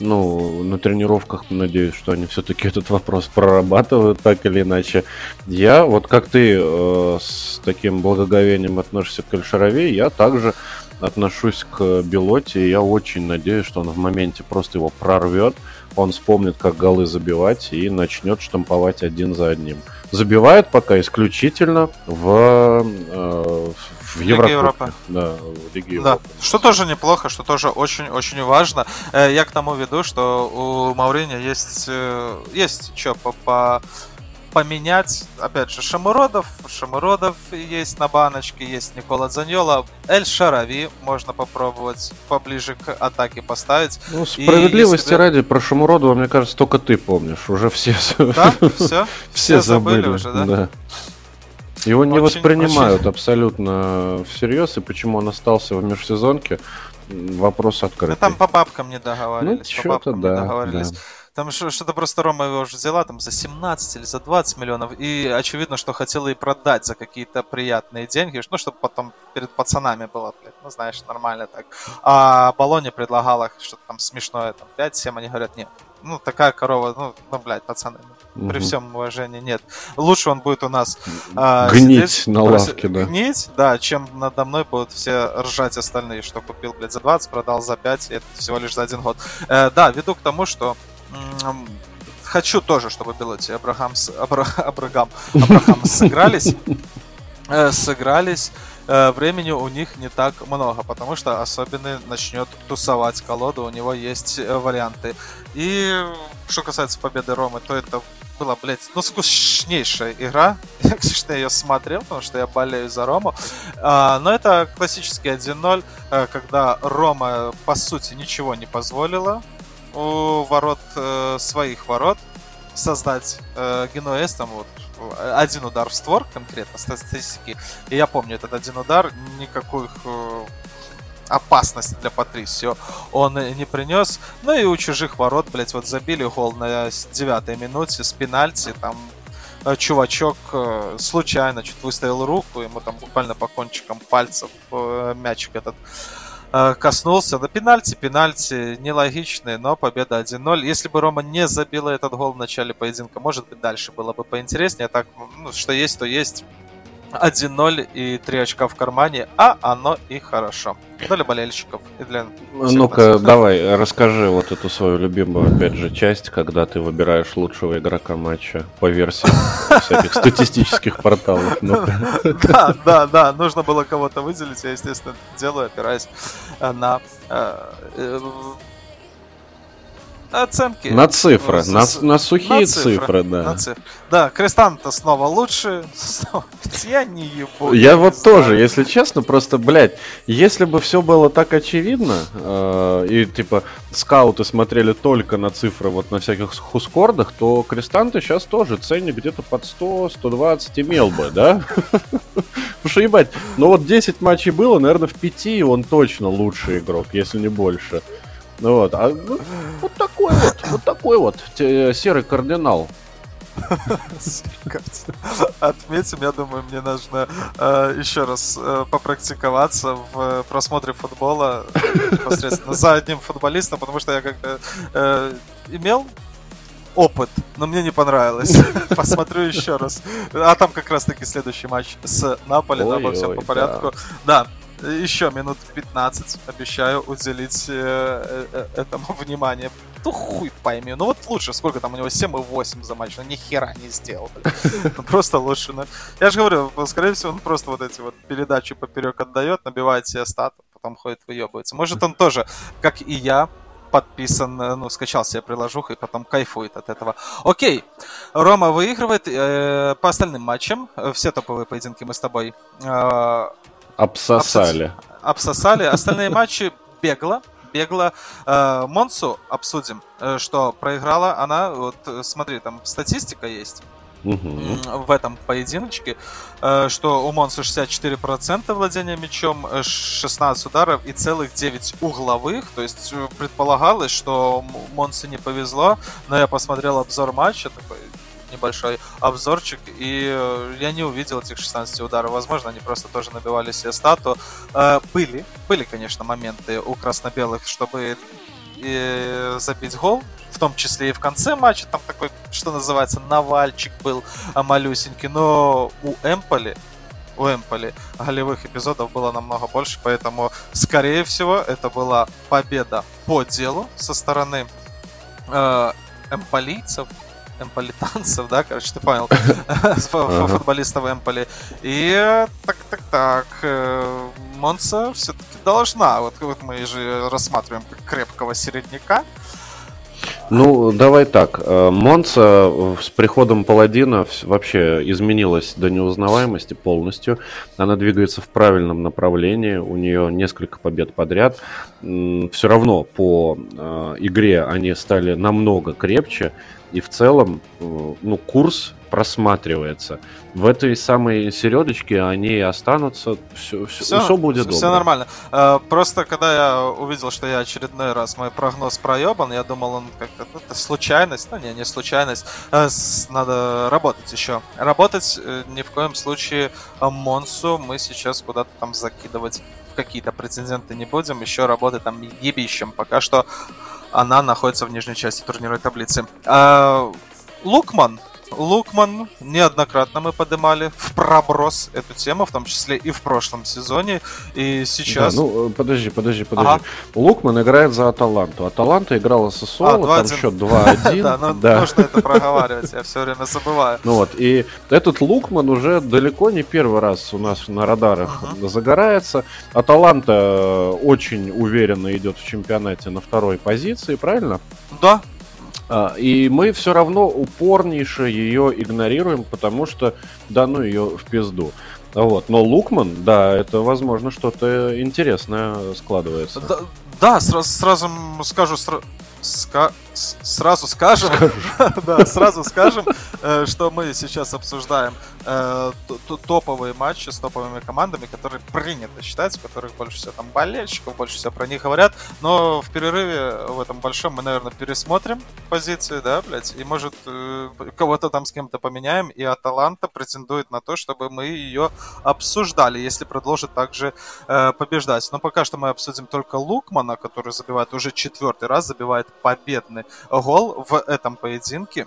[SPEAKER 2] Ну, на тренировках надеюсь, что они все-таки этот вопрос прорабатывают так или иначе. Я, вот как ты э, с таким благоговением относишься к Эльшарове, я также отношусь к Белоте, и я очень надеюсь, что он в моменте просто его прорвет он вспомнит, как голы забивать и начнет штамповать один за одним. Забивает пока исключительно в, э, в Европе. Европы.
[SPEAKER 1] Да, в Лиге Европы. Да, что тоже неплохо, что тоже очень-очень важно. Э, я к тому веду, что у Маурини есть, э, есть что по, по поменять, опять же, Шамуродов. Шамуродов есть на баночке, есть Никола Заньола. Эль Шарави можно попробовать поближе к атаке поставить.
[SPEAKER 2] Ну, справедливости тебе... ради, про Шамуродова, мне кажется, только ты помнишь. Уже все...
[SPEAKER 1] Да? Все?
[SPEAKER 2] Все забыли уже, да? Его не воспринимают абсолютно всерьез, и почему он остался в межсезонке, вопрос открытый.
[SPEAKER 1] там по бабкам не договаривались. Ну, по бабкам да, не договаривались. Да. Там что-то просто Рома его уже взяла там за 17 или за 20 миллионов. И очевидно, что хотела и продать за какие-то приятные деньги. Ну, чтобы потом перед пацанами было, блядь, ну, знаешь, нормально так. А Балоне предлагала что-то там смешное, там 5-7, они говорят, нет. Ну, такая корова, ну, ну блядь, пацаны, угу. при всем уважении, нет. Лучше он будет у нас
[SPEAKER 2] а, гнить сидеть, на лавке, да.
[SPEAKER 1] Гнить, да, чем надо мной будут все ржать остальные, что купил, блядь, за 20, продал за 5, и это всего лишь за один год. Э, да, веду к тому, что хочу тоже, чтобы Белоти и Абрахам, Абра, Абрагам, Абрахам сыгрались. Э, сыгрались. Э, времени у них не так много, потому что особенный начнет тусовать колоду, у него есть э, варианты. И что касается победы Ромы, то это была, блядь, ну, скучнейшая игра. Я, конечно, ее смотрел, потому что я болею за Рому. А, но это классический 1-0, когда Рома, по сути, ничего не позволила у ворот э, своих ворот создать э, Генуэс, там вот один удар в створ конкретно статистики. И я помню этот один удар, никаких э, опасности для Патрисио он не принес. Ну и у чужих ворот, блять, вот забили гол на девятой минуте с пенальти, там э, чувачок э, случайно чуть выставил руку, ему там буквально по кончикам пальцев э, мячик этот коснулся. На пенальти, пенальти нелогичный, но победа 1-0. Если бы Рома не забила этот гол в начале поединка, может быть, дальше было бы поинтереснее. А так, ну, что есть, то есть. 1-0 и 3 очка в кармане, а оно и хорошо. Для болельщиков и для...
[SPEAKER 2] Ну-ка, давай, расскажи вот эту свою любимую, опять же, часть, когда ты выбираешь лучшего игрока матча по версии всяких статистических порталов.
[SPEAKER 1] Да, да, да, нужно было кого-то выделить, я, естественно, делаю, опираясь э, на э, э, оценки.
[SPEAKER 2] На цифры, на, на сухие на цифры, цифры, да. На цифры.
[SPEAKER 1] Да, Крестанта снова лучше. Я не ебу.
[SPEAKER 2] Я вот знаю. тоже, если честно, просто, блядь, если бы все было так очевидно, э, и типа скауты смотрели только на цифры вот на всяких хускордах, то Крестанта сейчас тоже ценник где-то под 100, 120 имел бы, да? Потому что, ебать, ну вот 10 матчей было, наверное, в 5 он точно лучший игрок, если не больше. Ну вот, а ну, вот такой вот, вот такой вот серый кардинал.
[SPEAKER 1] Отметим, я думаю, мне нужно э, еще раз э, попрактиковаться в просмотре футбола непосредственно за одним футболистом, потому что я как-то э, имел опыт, но мне не понравилось. Посмотрю еще раз. А там как раз таки следующий матч с Наполи, но обо всем по порядку. Да, еще минут 15 обещаю уделить э, э, этому внимание. Ну хуй пойми. Ну вот лучше, сколько там у него 7 и 8 за матч, ну ни хера не сделал. Ну, просто лучше. Ну. Я же говорю, скорее всего, он просто вот эти вот передачи поперек отдает, набивает себе стат, потом ходит выебывается. Может он тоже, как и я, подписан, э, ну, скачал себе приложуху и потом кайфует от этого. Окей, Рома выигрывает э, по остальным матчам. Все топовые поединки мы с тобой э,
[SPEAKER 2] Обсосали.
[SPEAKER 1] Обсосали. Остальные матчи бегло. Бегло. Э, Монсу обсудим, э, что проиграла она. Вот э, смотри, там статистика есть. Угу. в этом поединочке, что у Монса 64% владения мячом, 16 ударов и целых 9 угловых. То есть предполагалось, что Монсе не повезло, но я посмотрел обзор матча, такой небольшой обзорчик, и э, я не увидел этих 16 ударов. Возможно, они просто тоже набивали себе стату. Э, были, были, конечно, моменты у красно-белых, чтобы и забить гол, в том числе и в конце матча, там такой, что называется, навальчик был малюсенький, но у Эмполи у Эмполи голевых эпизодов было намного больше, поэтому, скорее всего, это была победа по делу со стороны э, эмполийцев, эмполитанцев, да, короче, ты понял, футболистов Эмполи. И так, так, так, э, Монса все-таки должна, вот, вот мы же рассматриваем как крепкого середняка,
[SPEAKER 2] ну, давай так. Э, Монца с приходом Паладина вообще изменилась до неузнаваемости полностью. Она двигается в правильном направлении. У нее несколько побед подряд. Все равно по э, игре они стали намного крепче. И в целом, э, ну, курс просматривается. В этой самой середочке они останутся, все, все, все, все будет все
[SPEAKER 1] Все нормально. Э, просто когда я увидел, что я очередной раз мой прогноз проебан, я думал, он как-то ну, это случайность. Ну, не, не случайность. Э, надо работать еще. Работать ни в коем случае Монсу мы сейчас куда-то там закидывать какие-то прецеденты не будем. Еще работать там ебищем. Пока что она находится в нижней части турнирной таблицы. А, Лукман Лукман неоднократно мы поднимали в проброс эту тему, в том числе и в прошлом сезоне, и сейчас...
[SPEAKER 2] Да, ну, подожди, подожди, подожди. Ага. Лукман играет за Аталанту. Аталанта играла с Сосоло, а, там счет 2-1.
[SPEAKER 1] Да, ну нужно это проговаривать, я все время забываю.
[SPEAKER 2] Ну вот, и этот Лукман уже далеко не первый раз у нас на радарах загорается. Аталанта э, очень уверенно идет в чемпионате на второй позиции, правильно?
[SPEAKER 1] Да,
[SPEAKER 2] и мы все равно упорнейше ее игнорируем, потому что да ну ее в пизду. Вот. Но Лукман, да, это, возможно, что-то интересное складывается.
[SPEAKER 1] Да, да сразу, сразу скажу, сра... ска... сразу скажем, да, сразу скажем, э, что мы сейчас обсуждаем э, топовые матчи с топовыми командами, которые принято считать, у которых больше всего там болельщиков, больше всего про них говорят. Но в перерыве в этом большом мы, наверное, пересмотрим позиции, да, блядь, и может э, кого-то там с кем-то поменяем, и Аталанта претендует на то, чтобы мы ее обсуждали, если продолжит также э, побеждать. Но пока что мы обсудим только Лукмана, который забивает уже четвертый раз, забивает победный гол в этом поединке.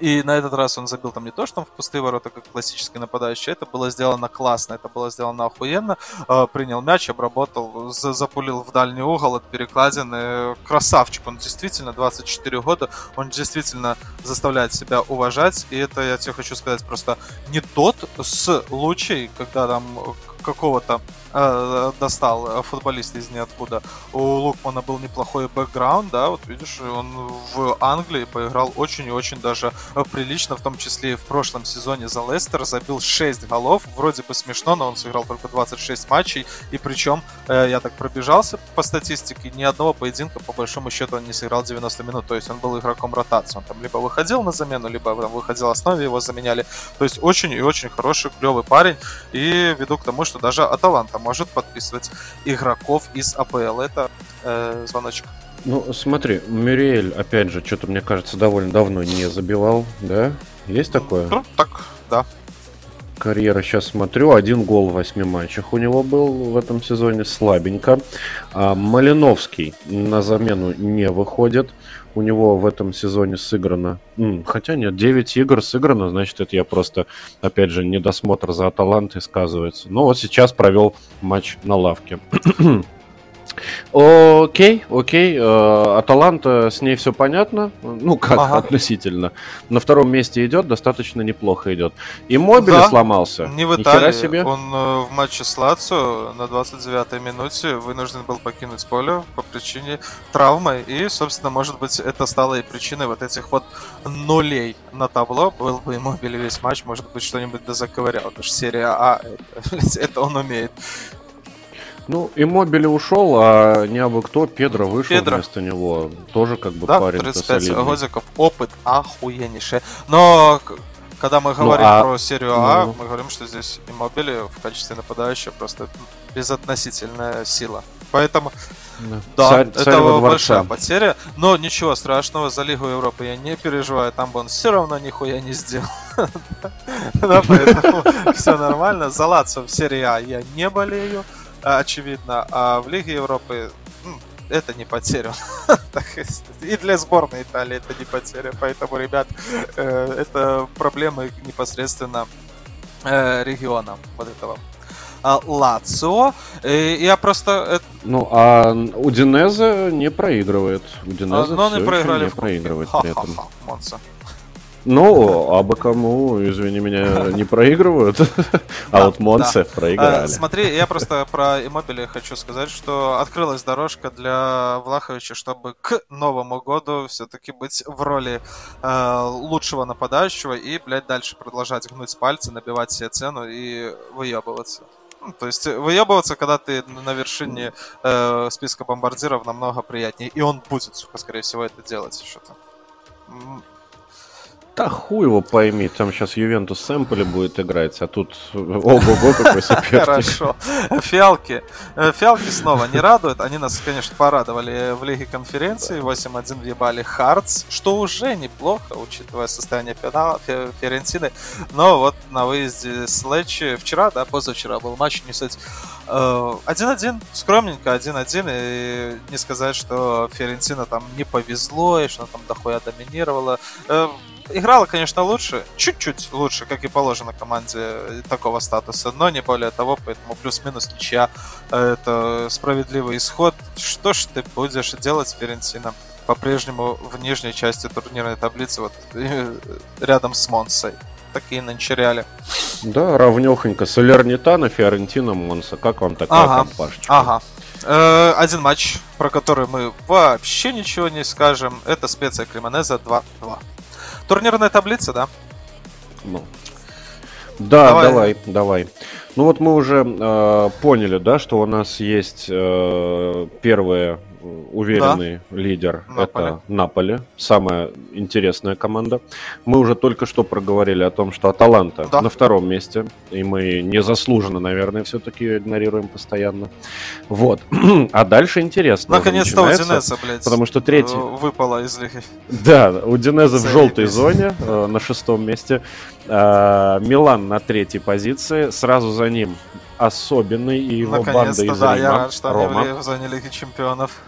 [SPEAKER 1] И на этот раз он забил там не то, что там в пустые ворота, как классический нападающий. Это было сделано классно, это было сделано охуенно. Э, принял мяч, обработал, запулил в дальний угол от перекладины. Красавчик, он действительно 24 года, он действительно заставляет себя уважать. И это, я тебе хочу сказать, просто не тот случай, когда там какого-то э, достал футболист из ниоткуда. У Лукмана был неплохой бэкграунд, да, вот видишь, он в Англии поиграл очень и очень даже прилично, в том числе и в прошлом сезоне за Лестер, забил 6 голов, вроде бы смешно, но он сыграл только 26 матчей, и причем, э, я так пробежался по статистике, ни одного поединка, по большому счету, он не сыграл 90 минут, то есть он был игроком ротации, он там либо выходил на замену, либо там выходил в основе, его заменяли, то есть очень и очень хороший, клевый парень, и веду к тому, что даже Аталанта может подписывать игроков из АПЛ. Это э, звоночек.
[SPEAKER 2] Ну, смотри, Мюриэль, опять же, что-то, мне кажется, довольно давно не забивал, да? Есть такое?
[SPEAKER 1] Ну, так, да.
[SPEAKER 2] Карьера сейчас смотрю, один гол в восьми матчах у него был в этом сезоне, слабенько. А Малиновский на замену не выходит. У него в этом сезоне сыграно... Хотя нет, 9 игр сыграно, значит, это я просто, опять же, недосмотр за Аталантой сказывается. Но вот сейчас провел матч на лавке. Окей, окей. Э, Аталанта, с ней все понятно. Ну, как ага. относительно. На втором месте идет, достаточно неплохо идет. И Мобили да, сломался.
[SPEAKER 1] Не в Италии. себе. Он э, в матче с Лацио на 29-й минуте вынужден был покинуть поле по причине травмы. И, собственно, может быть, это стало и причиной вот этих вот нулей на табло. Был бы Мобили весь матч, может быть, что-нибудь да заковырял. Потому что серия А, это он умеет.
[SPEAKER 2] Ну, и Мобили ушел, а не абы кто, Педро вышел Педро. вместо него. Тоже как бы
[SPEAKER 1] да, парень 35 солидный. годиков, опыт охуеннейший. Но когда мы ну, говорим ну, а... про серию А, ну... мы говорим, что здесь Иммобили в качестве нападающего просто безотносительная сила. Поэтому, да, да царь, это царь большая потеря. Но ничего страшного, за Лигу Европы я не переживаю, там бы он все равно нихуя не сделал. Да, поэтому все нормально. За Лацо в серии А я не болею очевидно, а в Лиге Европы ну, это не потеря. И для сборной Италии это не потеря. Поэтому, ребят, э, это проблемы непосредственно э, региона вот этого. А, Лацио. Я просто...
[SPEAKER 2] Ну, а Удинезе не проигрывает. Удинезе
[SPEAKER 1] Но они проиграли
[SPEAKER 2] не проигрывает при этом.
[SPEAKER 1] Монса.
[SPEAKER 2] Ну, а бы кому, извини меня, не проигрывают, а вот Монце проиграли. А,
[SPEAKER 1] смотри, я просто про Иммобили хочу сказать, что открылась дорожка для Влаховича, чтобы к Новому году все-таки быть в роли э, лучшего нападающего и, блядь, дальше продолжать гнуть пальцы, набивать себе цену и выебываться. Ну, то есть выебываться, когда ты на вершине э, списка бомбардиров, намного приятнее. И он будет, сука, скорее всего, это делать что-то.
[SPEAKER 2] Да хуй его пойми, там сейчас Ювентус Сэмпли будет играть, а тут ого-го какой соперник.
[SPEAKER 1] Хорошо. Фиалки. Э, фиалки снова не радуют. Они нас, конечно, порадовали в Лиге конференции. 8-1 въебали Хартс, что уже неплохо, учитывая состояние финала Ферентины. Но вот на выезде с Лечи вчера, да, позавчера был матч, не суть. 1-1, э, скромненько 1-1, и не сказать, что Ферентина там не повезло, и что она там дохуя доминировала э, играла, конечно, лучше, чуть-чуть лучше, как и положено команде такого статуса, но не более того, поэтому плюс-минус ничья э, это справедливый исход. Что ж ты будешь делать с Ферентином? По-прежнему в нижней части турнирной таблицы, вот э, рядом с Монсой. Такие нынче реали.
[SPEAKER 2] Да, равнехонько. Солернитана, Фиорентина, Монса. Как вам такая ага, компашечка?
[SPEAKER 1] Ага. Э, один матч, про который мы вообще ничего не скажем, это специя Кремонеза 2-2. Турнирная таблица, да?
[SPEAKER 2] Ну. Да, давай, давай. давай. Ну вот мы уже э, поняли, да, что у нас есть э, первые уверенный да. лидер Наполе. это Наполе, самая интересная команда. Мы уже только что проговорили о том, что Аталанта да. на втором месте, и мы незаслуженно, наверное, все-таки ее игнорируем постоянно. Вот. А дальше интересно.
[SPEAKER 1] Наконец-то у Динеза, блядь,
[SPEAKER 2] потому что третий...
[SPEAKER 1] выпала из лиги.
[SPEAKER 2] Да, у Динеза в желтой зоне э, на шестом месте. Э, Милан на третьей позиции, сразу за ним особенный и его банда из
[SPEAKER 1] да,
[SPEAKER 2] Рима.
[SPEAKER 1] я рад, что Рома. они в зоне Лиги Чемпионов.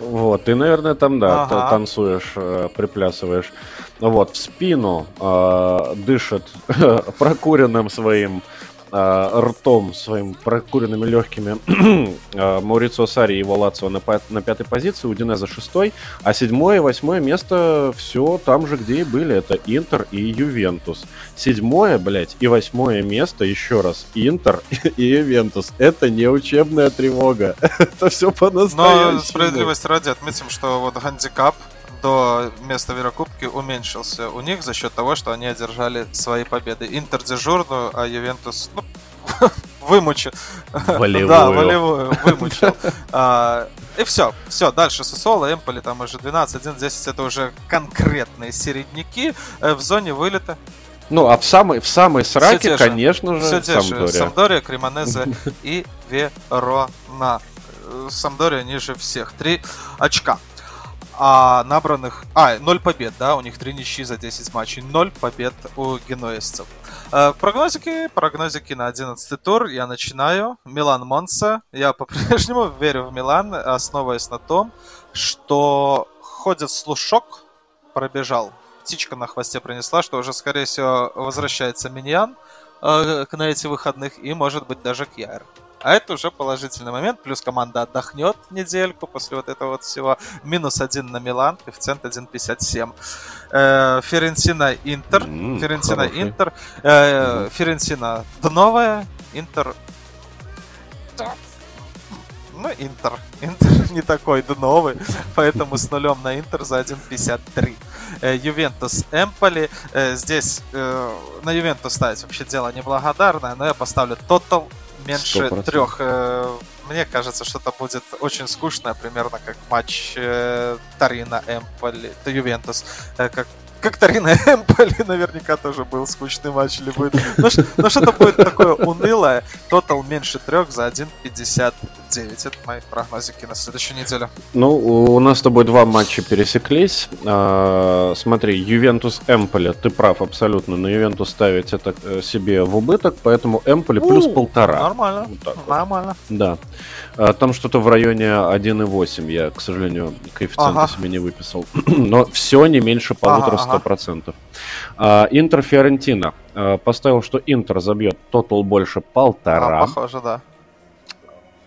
[SPEAKER 2] Вот, ты, наверное, там, да, ага. танцуешь, э, приплясываешь. Вот, в спину э, дышит прокуренным своим э, ртом, своим прокуренными легкими э, Маурицио Сари и его Лацио на, на пятой позиции, у Динеза шестой, а седьмое и восьмое место все там же, где и были. Это Интер и Ювентус. Седьмое, блядь, и восьмое место, еще раз, Интер и Ювентус. Это не учебная тревога. Это все по-настоящему.
[SPEAKER 1] Но справедливости ради отметим, что вот гандикап до места Еврокубки уменьшился у них за счет того, что они одержали свои победы. Интер дежурную, а Ювентус ну, вымучил.
[SPEAKER 2] Волевую.
[SPEAKER 1] да, волевую, вымучил. А, и все, все, дальше Сосоло, Эмполи, там уже 12, 11, 10, это уже конкретные середняки э, в зоне вылета.
[SPEAKER 2] Ну, а в самой, в самой сраке, конечно же,
[SPEAKER 1] все те Самдория. Самдория, Кремонезе и Верона. Э, Самдория ниже всех. Три очка а набранных... А, 0 побед, да, у них 3 ничьи за 10 матчей, 0 побед у генуэзцев. Э, прогнозики, прогнозики на 11 тур. Я начинаю. Милан Монса. Я по-прежнему верю в Милан, основываясь на том, что ходит слушок, пробежал. Птичка на хвосте принесла, что уже, скорее всего, возвращается Миньян э, на эти выходных и, может быть, даже Кьяр. А это уже положительный момент. Плюс команда отдохнет недельку после вот этого вот всего. Минус один на Милан, коэффициент 1.57. Э, Ференсина Интер. Ференсина Интер. Э, Ференсина дновая. Интер ну, Интер. Интер не такой дновый, поэтому с нулем на Интер за 1.53. Э, Ювентус Эмполи. Э, здесь э, на Ювентус ставить вообще дело неблагодарное, но я поставлю тотал меньше 100%. трех. Э, мне кажется, что это будет очень скучно, примерно как матч э, Тарина Эмполи, Ювентус, э, как как Тарина Эмполи наверняка тоже был скучный матч или будет. Но, но что-то будет такое унылое. Тотал меньше трех за 1.59. Это мои прогнозики на следующую неделю.
[SPEAKER 2] Ну, у нас с тобой два матча пересеклись. А, смотри, Ювентус Эмполи, ты прав абсолютно. На Ювентус ставить это э, себе в убыток, поэтому Эмполи плюс полтора.
[SPEAKER 1] Нормально. Нормально.
[SPEAKER 2] Да. А, там что-то в районе 1,8. Я, к сожалению, коэффициента ага. себе не выписал. Но все не меньше полутора ага, 100%. Ага. Интер Фиорентина. А, поставил, что Интер забьет тотал больше полтора.
[SPEAKER 1] А, похоже, да.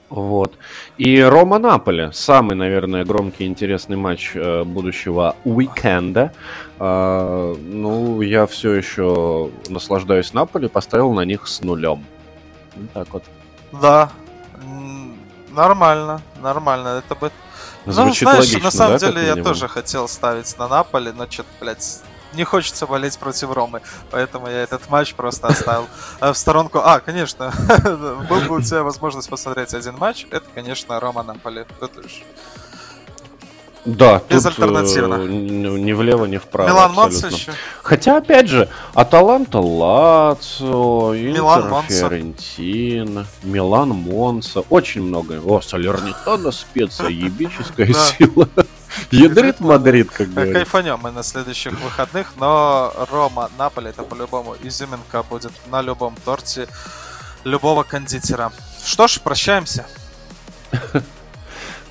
[SPEAKER 2] Вот. И Рома Наполе. Самый, наверное, громкий и интересный матч э, будущего уикенда. Э, ну, я все еще наслаждаюсь Наполе, поставил на них с нулем. Вот так вот.
[SPEAKER 1] Да. Нормально, нормально. Это бы
[SPEAKER 2] Звучит ну, знаешь, логично,
[SPEAKER 1] на самом
[SPEAKER 2] да,
[SPEAKER 1] деле я тоже хотел ставить на Наполи, но что-то, блядь, не хочется болеть против Ромы, поэтому я этот матч просто оставил в сторонку. А, конечно, был бы у тебя возможность посмотреть один матч, это, конечно, Рома Наполи. Тут уж
[SPEAKER 2] да, безальтернативно. Тут, э, ни влево, ни вправо.
[SPEAKER 1] Милан Монца еще.
[SPEAKER 2] Хотя, опять же, Аталанта Лацио, Интер Фиорентина, Милан Монца. Очень много. О, Салернитана Специя, ебическая сила. Ядрит Мадрид, как бы.
[SPEAKER 1] Кайфанем мы на следующих выходных, но Рома, Наполи, это по-любому изюминка будет на любом торте любого кондитера. Что ж, прощаемся.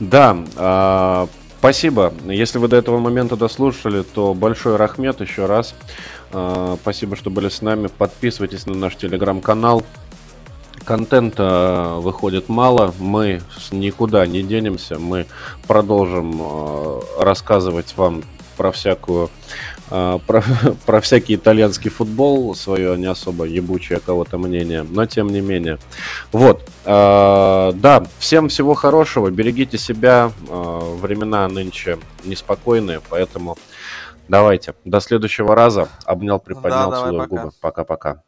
[SPEAKER 2] Да, а, Спасибо. Если вы до этого момента дослушали, то большой рахмет еще раз. А, спасибо, что были с нами. Подписывайтесь на наш телеграм-канал. Контента выходит мало, мы никуда не денемся, мы продолжим а, рассказывать вам про всякую а, про, про всякий итальянский футбол, свое не особо ебучее кого-то мнение, но тем не менее. Вот, э, да, всем всего хорошего, берегите себя, э, времена нынче неспокойные, поэтому давайте, до следующего раза, обнял, приподнял, да, целую губы, пока-пока.